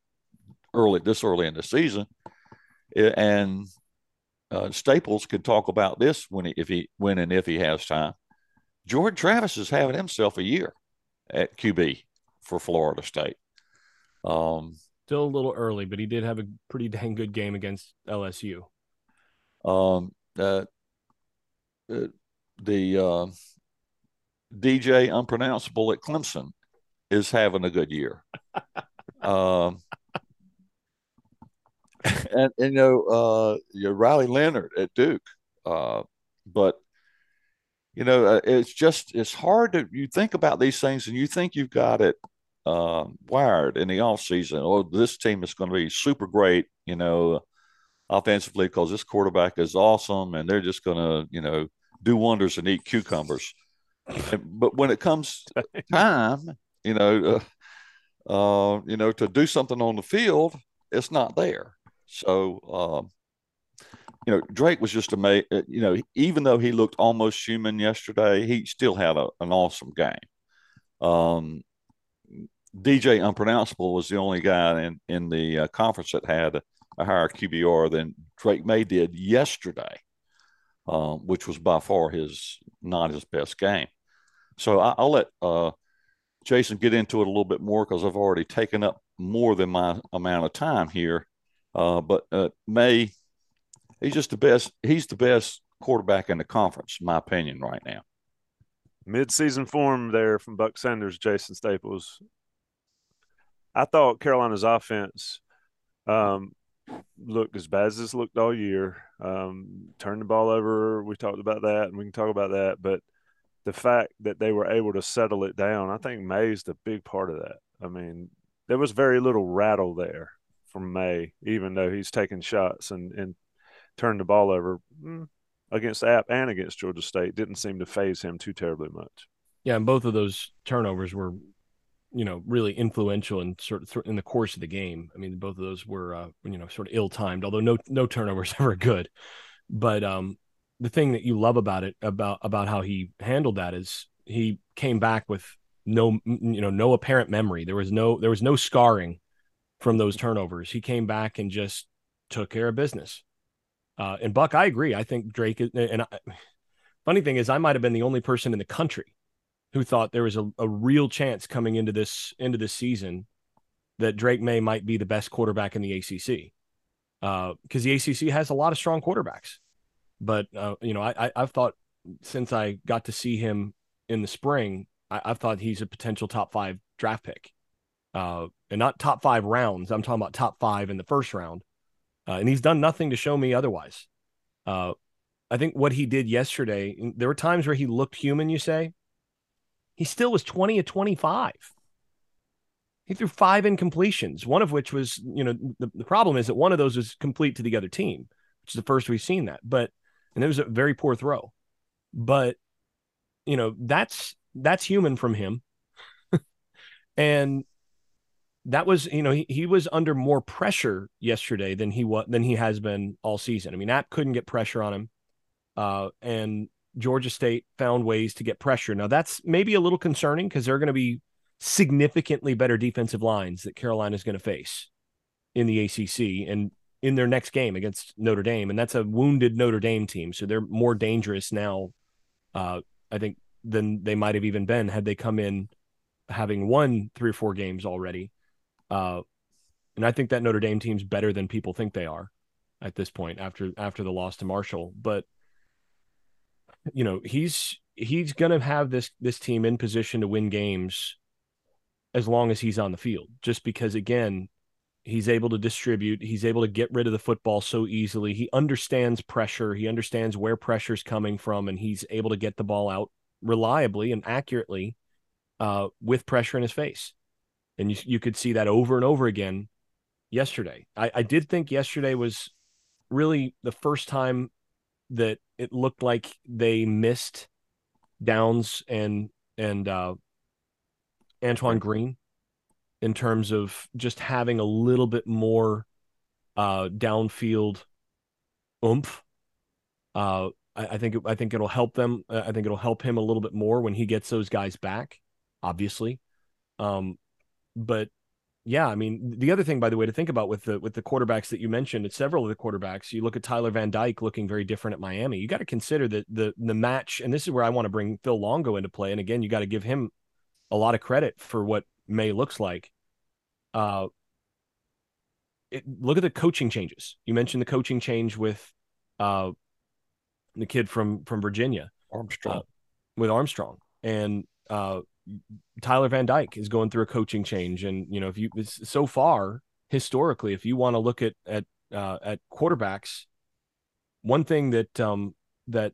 early this early in the season, and uh, Staples could talk about this when he, if he when and if he has time. Jordan Travis is having himself a year at QB for Florida State. Um, Still a little early, but he did have a pretty <laughs> dang good game against LSU. Um, uh, uh, the uh, DJ unpronounceable at Clemson is having a good year. <laughs> um, and, and, you know, uh, you Riley Leonard at Duke, uh, but you know, uh, it's just it's hard to you think about these things and you think you've got it uh, wired in the off season. Oh, this team is going to be super great, you know, offensively because this quarterback is awesome and they're just going to, you know, do wonders and eat cucumbers. but when it comes <laughs> time, you know, uh, uh, you know, to do something on the field, it's not there. So, um, you know, Drake was just amazing. Uh, you know, even though he looked almost human yesterday, he still had a, an awesome game. Um, DJ Unpronounceable was the only guy in in the uh, conference that had a, higher QBR than Drake Maye did yesterday, um, which was by far his not his best game. So I, will let uh, Jason get into it a little bit more because I've already taken up more than my amount of time here. Uh, but uh, Maye, he's just the best. He's the best quarterback in the conference, in my opinion, right now. Mid-season form there from Buck Sanders, Jason Staples. I thought Carolina's offense um, looked as bad as it's looked all year. Um, turned the ball over. We talked about that, and we can talk about that. But the fact that they were able to settle it down, I think Maye's the big part of that. I mean, there was very little rattle there from Maye, even though he's taken shots and, and turned the ball over mm, against App and against Georgia State. Didn't seem to phase him too terribly much. Yeah, and both of those turnovers were, you know, really influential in sort of th- in the course of the game. I mean, both of those were, uh, you know, sort of ill timed. Although no no turnovers <laughs> ever good, but um, the thing that you love about it about about how he handled that is he came back with no you know no apparent memory. There was no there was no scarring from those turnovers. He came back and just took care of business. Uh, and Buck, I agree. I think Drake is, and I, funny thing is, I might have been the only person in the country who thought there was a, a real chance coming into this into this season that Drake Maye might be the best quarterback in the ACC. because uh, the ACC has a lot of strong quarterbacks. But uh, you know, I, I have thought since I got to see him in the spring, I, have thought he's a potential top five draft pick, uh, and not top five rounds. I'm talking about top five in the first round, uh, and he's done nothing to show me otherwise. Uh, I think what he did yesterday, there were times where he looked human. You say, he still was 20 of 25. He threw five incompletions, one of which was, you know, the, the problem is that one of those was complete to the other team, which is the first we've seen that. But and it was a very poor throw. But you know, that's that's human from him. <laughs> and that was, you know, he, he was under more pressure yesterday than he was than he has been all season. I mean, App couldn't get pressure on him. Uh, and Georgia State found ways to get pressure. Now that's maybe a little concerning because they're going to be significantly better defensive lines that Carolina is going to face in the ACC and in their next game against Notre Dame. And that's a wounded Notre Dame team. So they're more dangerous now, uh, I think, than they might have even been had they come in having won three or four games already. Uh, and I think that Notre Dame team's better than people think they are at this point after after the loss to Marshall. But you know, he's he's gonna have this this team in position to win games as long as he's on the field. Just because, again, he's able to distribute, he's able to get rid of the football so easily. He understands pressure, he understands where pressure's coming from, and he's able to get the ball out reliably and accurately uh, with pressure in his face. And you, you could see that over and over again yesterday. I, I did think yesterday was really the first time that it looked like they missed Downs and and uh, Antoine Green in terms of just having a little bit more uh, downfield oomph. Uh, I, I, think I think it'll help them. I think it'll help him a little bit more when he gets those guys back. Obviously, um, but yeah, I mean the other thing, by the way, to think about with the with the quarterbacks that you mentioned, it's several of the quarterbacks. You look at Tyler Van Dyke looking very different at Miami. You got to consider that the the match, and this is where I want to bring Phil Longo into play. And again, you got to give him a lot of credit for what Maye looks like. Uh, it, look at the coaching changes. You mentioned the coaching change with uh, the kid from from Virginia, Armstrong, uh, with Armstrong, and uh, Tyler Van Dyke is going through a coaching change. And you know, if you so far historically, if you want to look at at uh, at quarterbacks, one thing that um, that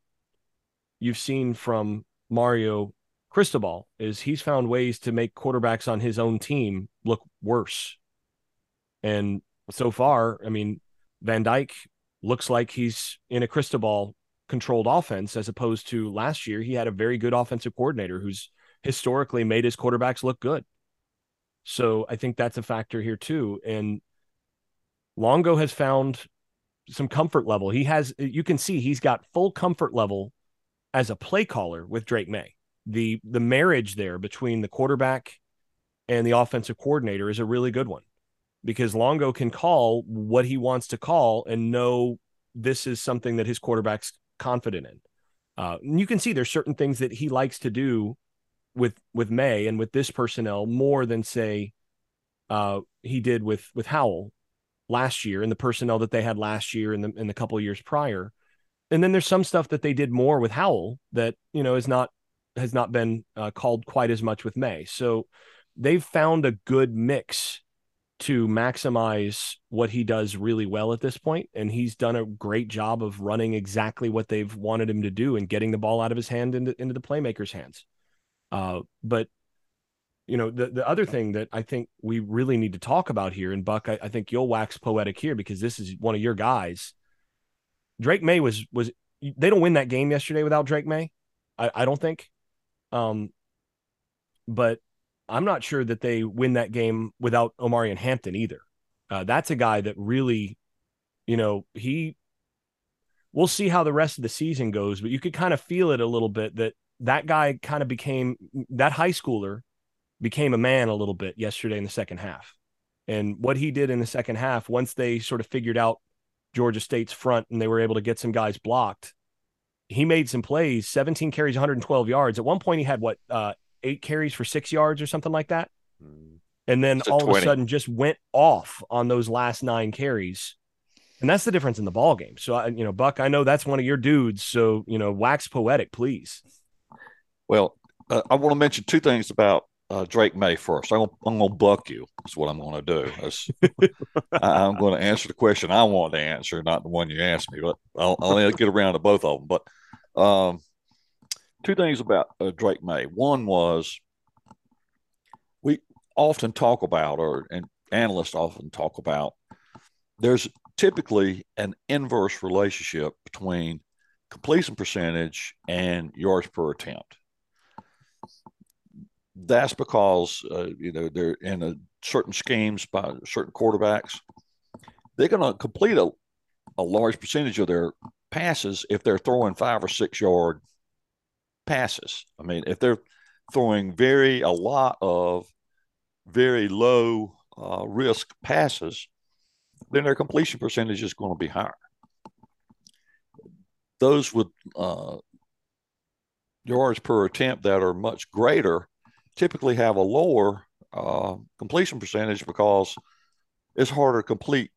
you've seen from Mario Cristobal is he's found ways to make quarterbacks on his own team look worse. And so far, I mean, Van Dyke looks like he's in a Cristobal controlled offense as opposed to last year. He had a very good offensive coordinator who's historically made his quarterbacks look good. So I think that's a factor here too. And Longo has found some comfort level. He has, you can see he's got full comfort level as a play caller with Drake Maye. the the marriage there between the quarterback and the offensive coordinator is a really good one because Longo can call what he wants to call and know this is something that his quarterback's confident in. Uh, and you can see there's certain things that he likes to do with with Maye and with this personnel more than say uh, he did with with Howell last year and the personnel that they had last year and the in the couple years prior. And then there's some stuff that they did more with Howell that you know is not has not been uh, called quite as much with Maye. So they've found a good mix to maximize what he does really well at this point and he's done a great job of running exactly what they've wanted him to do and getting the ball out of his hand into, into the playmaker's hands uh, but you know the, the other thing that i think we really need to talk about here and buck I, I think you'll wax poetic here because this is one of your guys drake Maye was was they don't win that game yesterday without drake Maye. I, I don't think um, but I'm not sure that they win that game without Omarion Hampton either. Uh, that's a guy that really, you know, he. We'll see how the rest of the season goes, but you could kind of feel it a little bit that that guy kind of became that high schooler became a man a little bit yesterday in the second half. And what he did in the second half, once they sort of figured out Georgia State's front and they were able to get some guys blocked, he made some plays 17 carries 112 yards at one point he had what uh, eight carries for six yards or something like that and then all 20. of a sudden just went off on those last nine carries And that's the difference in the ball game. So, I, you know, Buck, I know that's one of your dudes. So, you know, wax poetic, please. Well, uh, I want to mention two things about uh, Drake Maye first. I'm, I'm going to buck you. That's what I'm going to do. <laughs> I, am going to answer the question I want to answer, not the one you asked me. But I'll, I'll get around to both of them. But um, two things about uh, Drake Maye. One was we often talk about, or and analysts often talk about, there's typically an inverse relationship between completion percentage and yards per attempt that's because uh, you know they're in a certain schemes by certain quarterbacks. They're going to complete a, a large percentage of their passes if they're throwing five or six yard passes. I mean, if they're throwing very a lot of very low uh, risk passes, then their completion percentage is going to be higher. Those with uh, yards per attempt that are much greater typically have a lower uh, completion percentage because it's harder to complete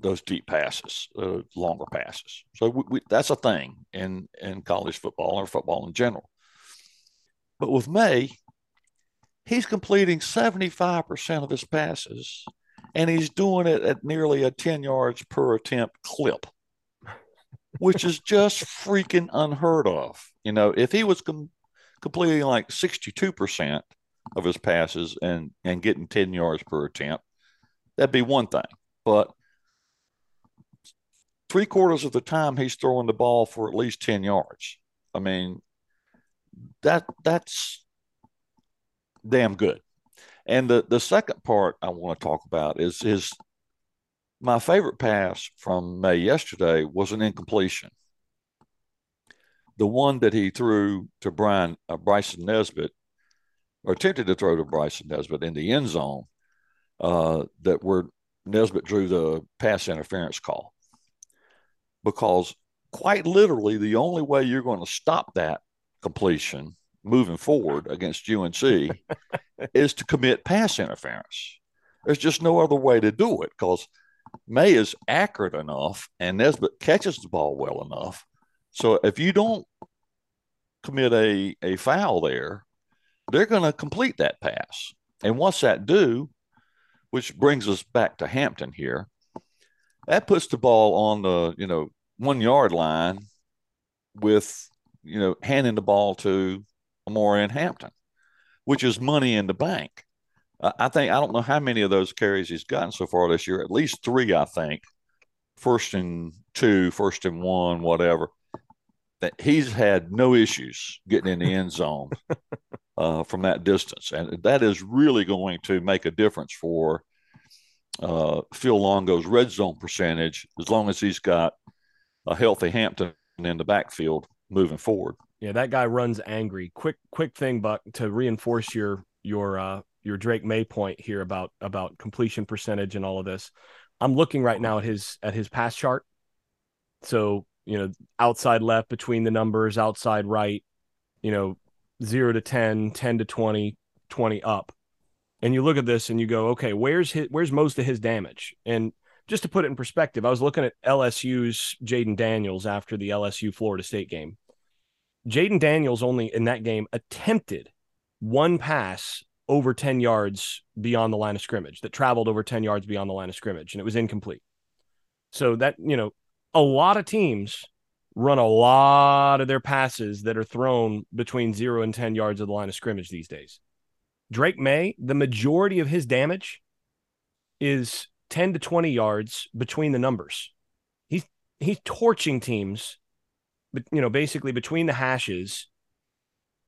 those deep passes, uh, longer passes. So we, we, that's a thing in in college football or football in general. But with Maye, he's completing 75% of his passes, and he's doing it at nearly a 10 yards per attempt clip, which is just freaking unheard of. You know, if he was com- completing like 62% of his passes and, and getting 10 yards per attempt, that'd be one thing. But three quarters of the time he's throwing the ball for at least 10 yards. I mean, that that's damn good. And the, the second part I want to talk about is his my favorite pass from Maye yesterday was an incompletion the one that he threw to Brian uh, Bryson Nesbitt, or attempted to throw to Bryson Nesbitt in the end zone, uh, that where Nesbitt drew the pass interference call. Because quite literally, the only way you're going to stop that completion moving forward against UNC <laughs> is to commit pass interference. There's just no other way to do it because Maye is accurate enough and Nesbitt catches the ball well enough so if you don't commit a, a foul there, they're going to complete that pass. And what's that do? Which brings us back to Hampton here. That puts the ball on the, you know, one yard line with, you know, handing the ball to Omarion Hampton, which is money in the bank. I think, I don't know how many of those carries he's gotten so far this year, at least three, I think. First and two, first and one, whatever that he's had no issues getting in the end zone <laughs> uh, from that distance, and that is really going to make a difference for uh, Phil Longo's red zone percentage as long as he's got a healthy Hampton in the backfield moving forward. Yeah, that guy runs angry. Quick, quick thing, Buck, to reinforce your your uh, your Drake Maye point here about about completion percentage and all of this. I'm looking right now at his at his pass chart. So you know, outside left between the numbers, outside right, you know, 0 to 10, 10 to 20, 20 up. And you look at this and you go, okay, where's his, where's most of his damage? And just to put it in perspective, I was looking at LSU's Jayden Daniels after the LSU Florida State game. Jayden Daniels only in that game attempted one pass over 10 yards beyond the line of scrimmage that traveled over 10 yards beyond the line of scrimmage and it was incomplete. So that, you know, a lot of teams run a lot of their passes that are thrown between zero and 10 yards of the line of scrimmage these days. Drake Maye, the majority of his damage is 10 to 20 yards between the numbers. He's he's torching teams, but you know, basically between the hashes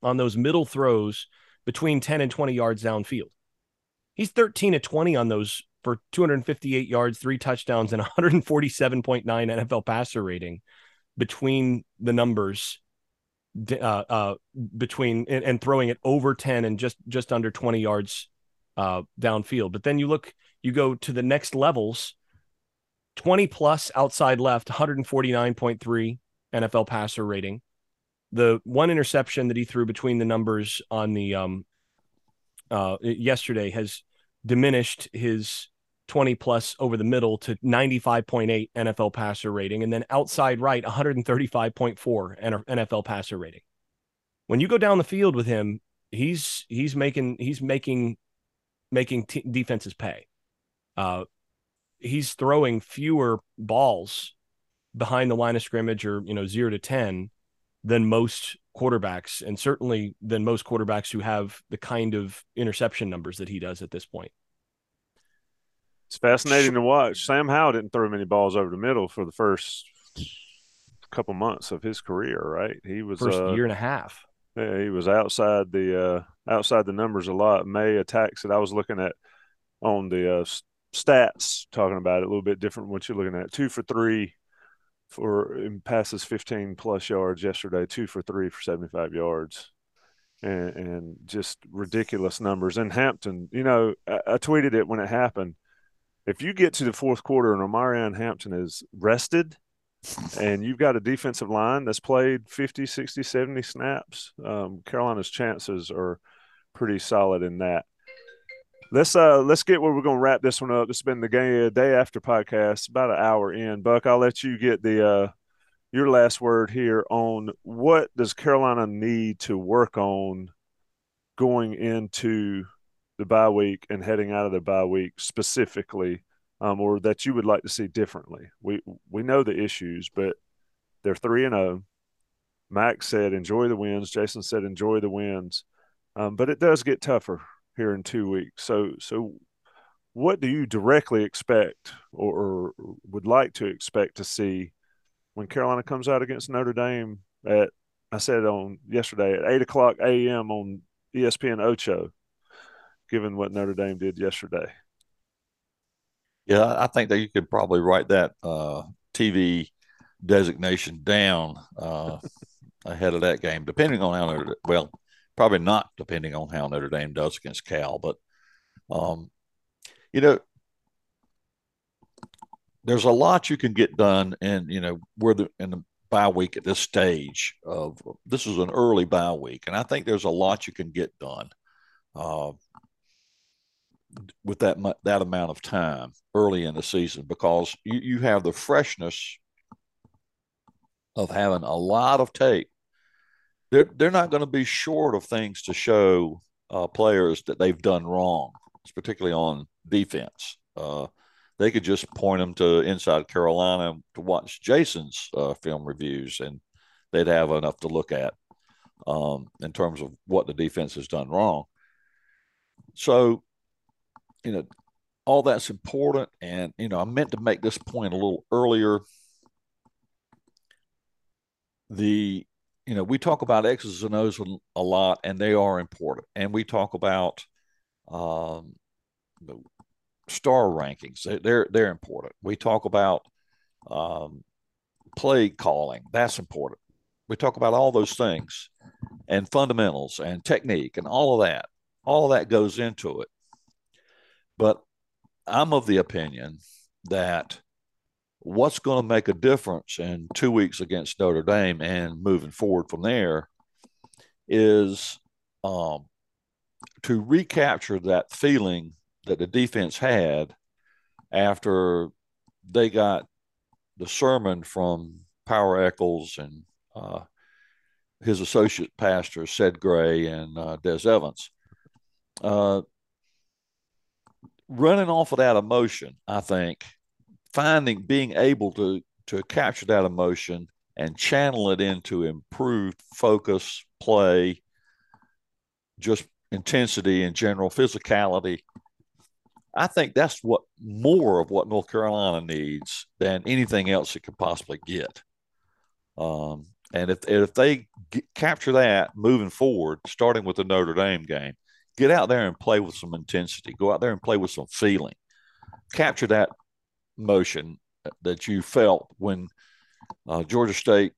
on those middle throws between 10 and 20 yards downfield. He's 13 to 20 on those for 258 yards, three touchdowns, and 147.9 NFL passer rating between the numbers, uh, uh, between and, and, throwing it over 10 and just just under 20 yards uh, downfield. But then you look, you go to the next levels, 20 plus outside left, 149.3 NFL passer rating. The one interception that he threw between the numbers on the um uh yesterday has diminished his 20 plus over the middle to 95.8 NFL passer rating, and then outside right, 135.4 NFL passer rating. When you go down the field with him, he's he's making he's making making t- defenses pay. Uh, he's throwing fewer balls behind the line of scrimmage or you know zero to ten than most quarterbacks, and certainly than most quarterbacks who have the kind of interception numbers that he does at this point. It's fascinating to watch. Sam Howell didn't throw many balls over the middle for the first couple months of his career, right? He was first uh, year and a half. Yeah, he was outside the uh, outside the numbers a lot. Maye attacks that I was looking at on the uh, stats, talking about it a little bit different what you're looking at. Two for three for passes 15 plus yards yesterday. Two for three for 75 yards and, and just ridiculous numbers. And Hampton, you know, I, I, tweeted it when it happened. If you get to the fourth quarter and Omarion Hampton is rested and you've got a defensive line that's played 50, 60, 70 snaps, um, Carolina's chances are pretty solid in that. Let's uh let's get where we're gonna wrap this one up. It's been the game day after podcast, about an hour in. Buck, I'll let you get the uh your last word here on what does Carolina need to work on going into the bye week and heading out of the bye week specifically, um, or that you would like to see differently. We we know the issues, but they're three and zero. Oh. Max said, "Enjoy the wins." Jason said, "Enjoy the wins," um, but it does get tougher here in two weeks. So so, what do you directly expect or, or would like to expect to see? when Carolina comes out against Notre Dame at I said on yesterday at eight o'clock a.m. on ESPN Ocho, given what Notre Dame did yesterday. Yeah, I think that you could probably write that uh, TV designation down uh, <laughs> ahead of that game, depending on how well, probably not depending on how Notre Dame does against Cal, but um, you know, there's a lot you can get done, and you know we're the in the bye week at this stage of this is an early bye week, and I think there's a lot you can get done uh, with that that amount of time early in the season because you you have the freshness of having a lot of tape. They're they're not going to be short of things to show uh, players that they've done wrong, particularly on defense. Uh, they could just point them to Inside Carolina to watch Jason's uh, film reviews, and they'd have enough to look at um, in terms of what the defense has done wrong. So, you know, all that's important. And, you know, I meant to make this point a little earlier. The, you know, we talk about X's and O's a lot, and they are important. And we talk about um, star rankings. They're they're important. We talk about um, play calling. That's important. We talk about all those things and fundamentals and technique and all of that. All of that goes into it. But I'm of the opinion that what's going to make a difference in two weeks against Notre Dame and moving forward from there is um, to recapture that feeling that the defense had after they got the sermon from Power Echols and uh, his associate pastor, Sed Gray and uh, Des Evans. Uh, running off of that emotion, I think, finding, being able to, to capture that emotion and channel it into improved focus, play, just intensity and general physicality I think that's what more of what North Carolina needs than anything else it could possibly get. Um, and if if they get, capture that moving forward, starting with the Notre Dame game, get out there and play with some intensity. Go out there and play with some feeling. Capture that motion that you felt when uh, Georgia State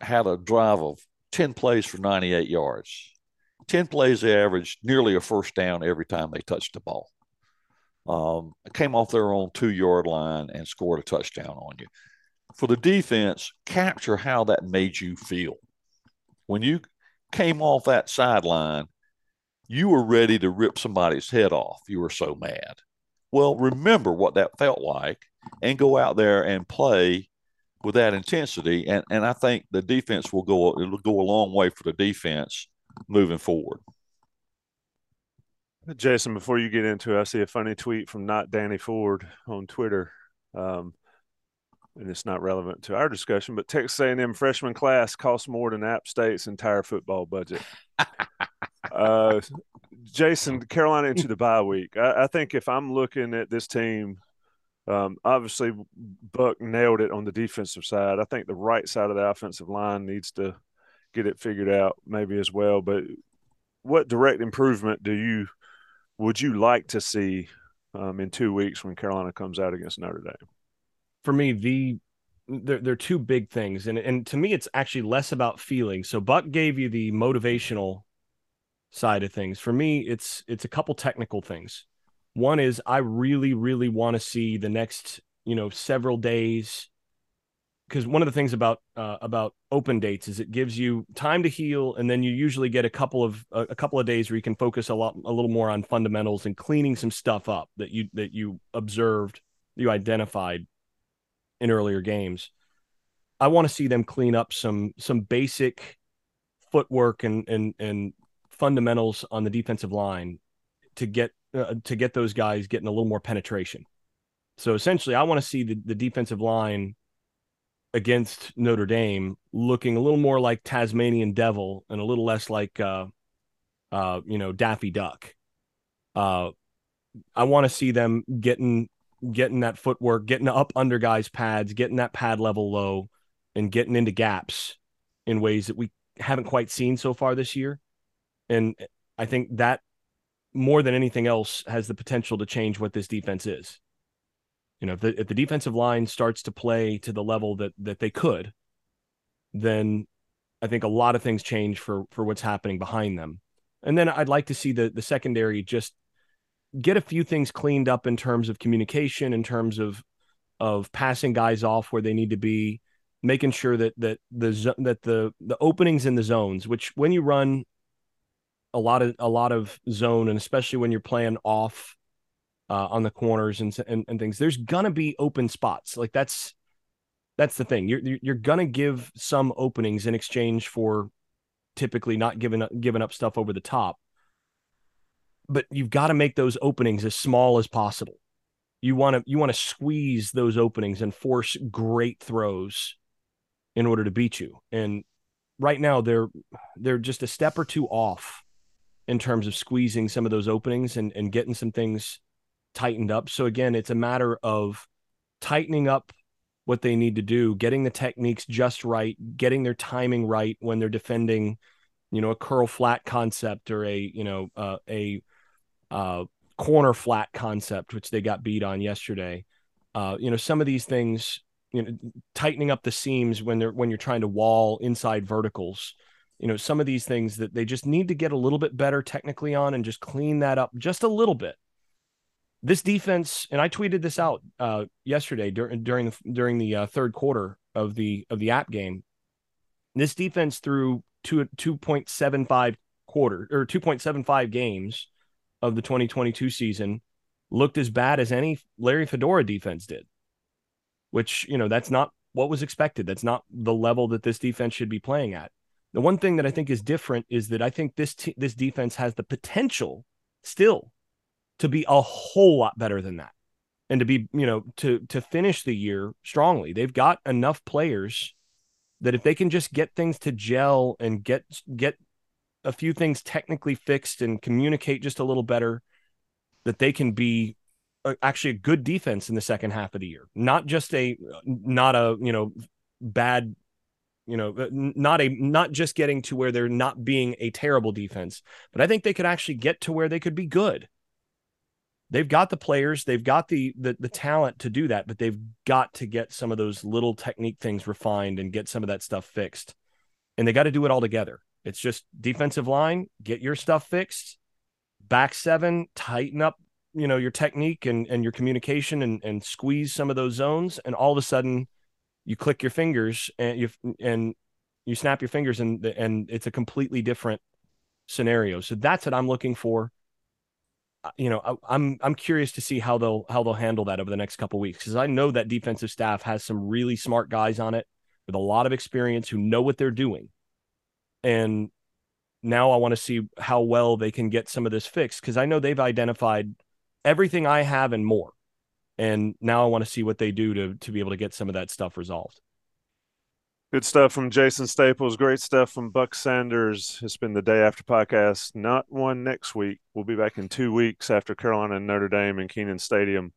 had a drive of 10 plays for 98 yards. 10 plays, they averaged nearly a first down every time they touched the ball. Um, came off their own two yard line and scored a touchdown on you. For the defense, capture how that made you feel. When you came off that sideline, you were ready to rip somebody's head off. You were so mad. Well, remember what that felt like and go out there and play with that intensity. And and I think the defense will go it'll go a long way for the defense moving forward. Jason, before you get into it, I see a funny tweet from not Danny Ford on Twitter. Um, and it's not relevant to our discussion, but Texas A&M freshman class costs more than App State's entire football budget. <laughs> uh, <laughs> Jason, Carolina into the bye week. I, I, think if I'm looking at this team, um, obviously Buck nailed it on the defensive side. I think the right side of the offensive line needs to get it figured out, maybe as well. But what direct improvement do you would you like to see um, in two weeks when Carolina comes out against Notre Dame? For me, the there, there are two big things, and and to me, it's actually less about feeling. So Buck gave you the motivational side of things. For me, it's it's a couple technical things. One is I really, really want to see the next, you know, several days because one of the things about uh, about open dates is it gives you time to heal, and then you usually get a couple of a, a, couple of days where you can focus a lot a little more on fundamentals and cleaning some stuff up that you that you observed, you identified in earlier games. I want to see them clean up some some basic footwork and and and fundamentals on the defensive line to get uh, to get those guys getting a little more penetration. So essentially, I want to see the, the defensive line against Notre Dame looking a little more like Tasmanian Devil and a little less like uh, uh, you know Daffy Duck. Uh, I want to see them getting getting that footwork, getting up under guys' pads, getting that pad level low, and getting into gaps in ways that we haven't quite seen so far this year. And I think that more than anything else has the potential to change what this defense is. You know, if the, if the defensive line starts to play to the level that that they could, then I think a lot of things change for for what's happening behind them. And then I'd like to see the the secondary just get a few things cleaned up in terms of communication, in terms of of passing guys off where they need to be, making sure that that the that the the openings in the zones, which when you run a lot of a lot of zone, and especially when you're playing off uh, on the corners and, and and things, there's gonna be open spots. Like that's that's the thing. You're you're gonna give some openings in exchange for typically not giving up giving up stuff over the top but you've got to make those openings as small as possible. You want to you want to squeeze those openings and force great throws in order to beat you. And right now they're they're just a step or two off in terms of squeezing some of those openings and, and getting some things tightened up. So again, it's a matter of tightening up what they need to do, getting the techniques just right, getting their timing right when they're defending, you know, a curl flat concept or a, you know, uh, a uh, corner flat concept, which they got beat on yesterday. Uh, you know, some of these things, you know, tightening up the seams when they're when you're trying to wall inside verticals. You know, some of these things that they just need to get a little bit better technically on and just clean that up just a little bit. This defense, and I tweeted this out uh, yesterday during during the during the uh, third quarter of the of the app game. This defense through two two point seven five quarter or two point seven five games of the 2022 season looked as bad as any Larry Fedora defense did, which, you know, that's not what was expected. That's not the level that this defense should be playing at. The one thing that I think is different is that I think this t- this defense has the potential still to be a whole lot better than that. And to be, you know, to to finish the year strongly. They've got enough players that if they can just get things to gel and get get a few things technically fixed and communicate just a little better, that they can be actually a good defense in the second half of the year, not just a not a you know bad you know uh, not a not just getting to where they're not being a terrible defense but i think they could actually get to where they could be good they've got the players they've got the, the the talent to do that but they've got to get some of those little technique things refined and get some of that stuff fixed and they got to do it all together it's just defensive line, get your stuff fixed. Back seven, tighten up, you know, your technique and, and your communication and, and squeeze some of those zones. And all of a sudden you click your fingers and you and you snap your fingers and and it's a completely different scenario. So that's what I'm looking for. Uh, you know, I, I'm I'm curious to see how they'll how they'll handle that over the next couple weeks because I know that defensive staff has some really smart guys on it with a lot of experience who know what they're doing, and now I want to see how well they can get some of this fixed because I know they've identified everything I have and more, and now I want to see what they do to to be able to get some of that stuff resolved. Good stuff from Jason Staples. Great stuff from Buck Sanders. It's been the day after podcast. Not one next week. We'll be back in two weeks after Carolina and Notre Dame in Kenan Stadium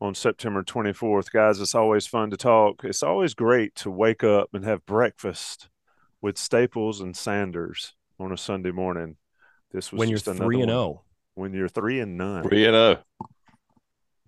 on September 24th. Guys, it's always fun to talk. It's always great to wake up and have breakfast with Staples and Sanders on a Sunday morning. This was when you're three and zero. Oh. When you're three and none. Three and zero.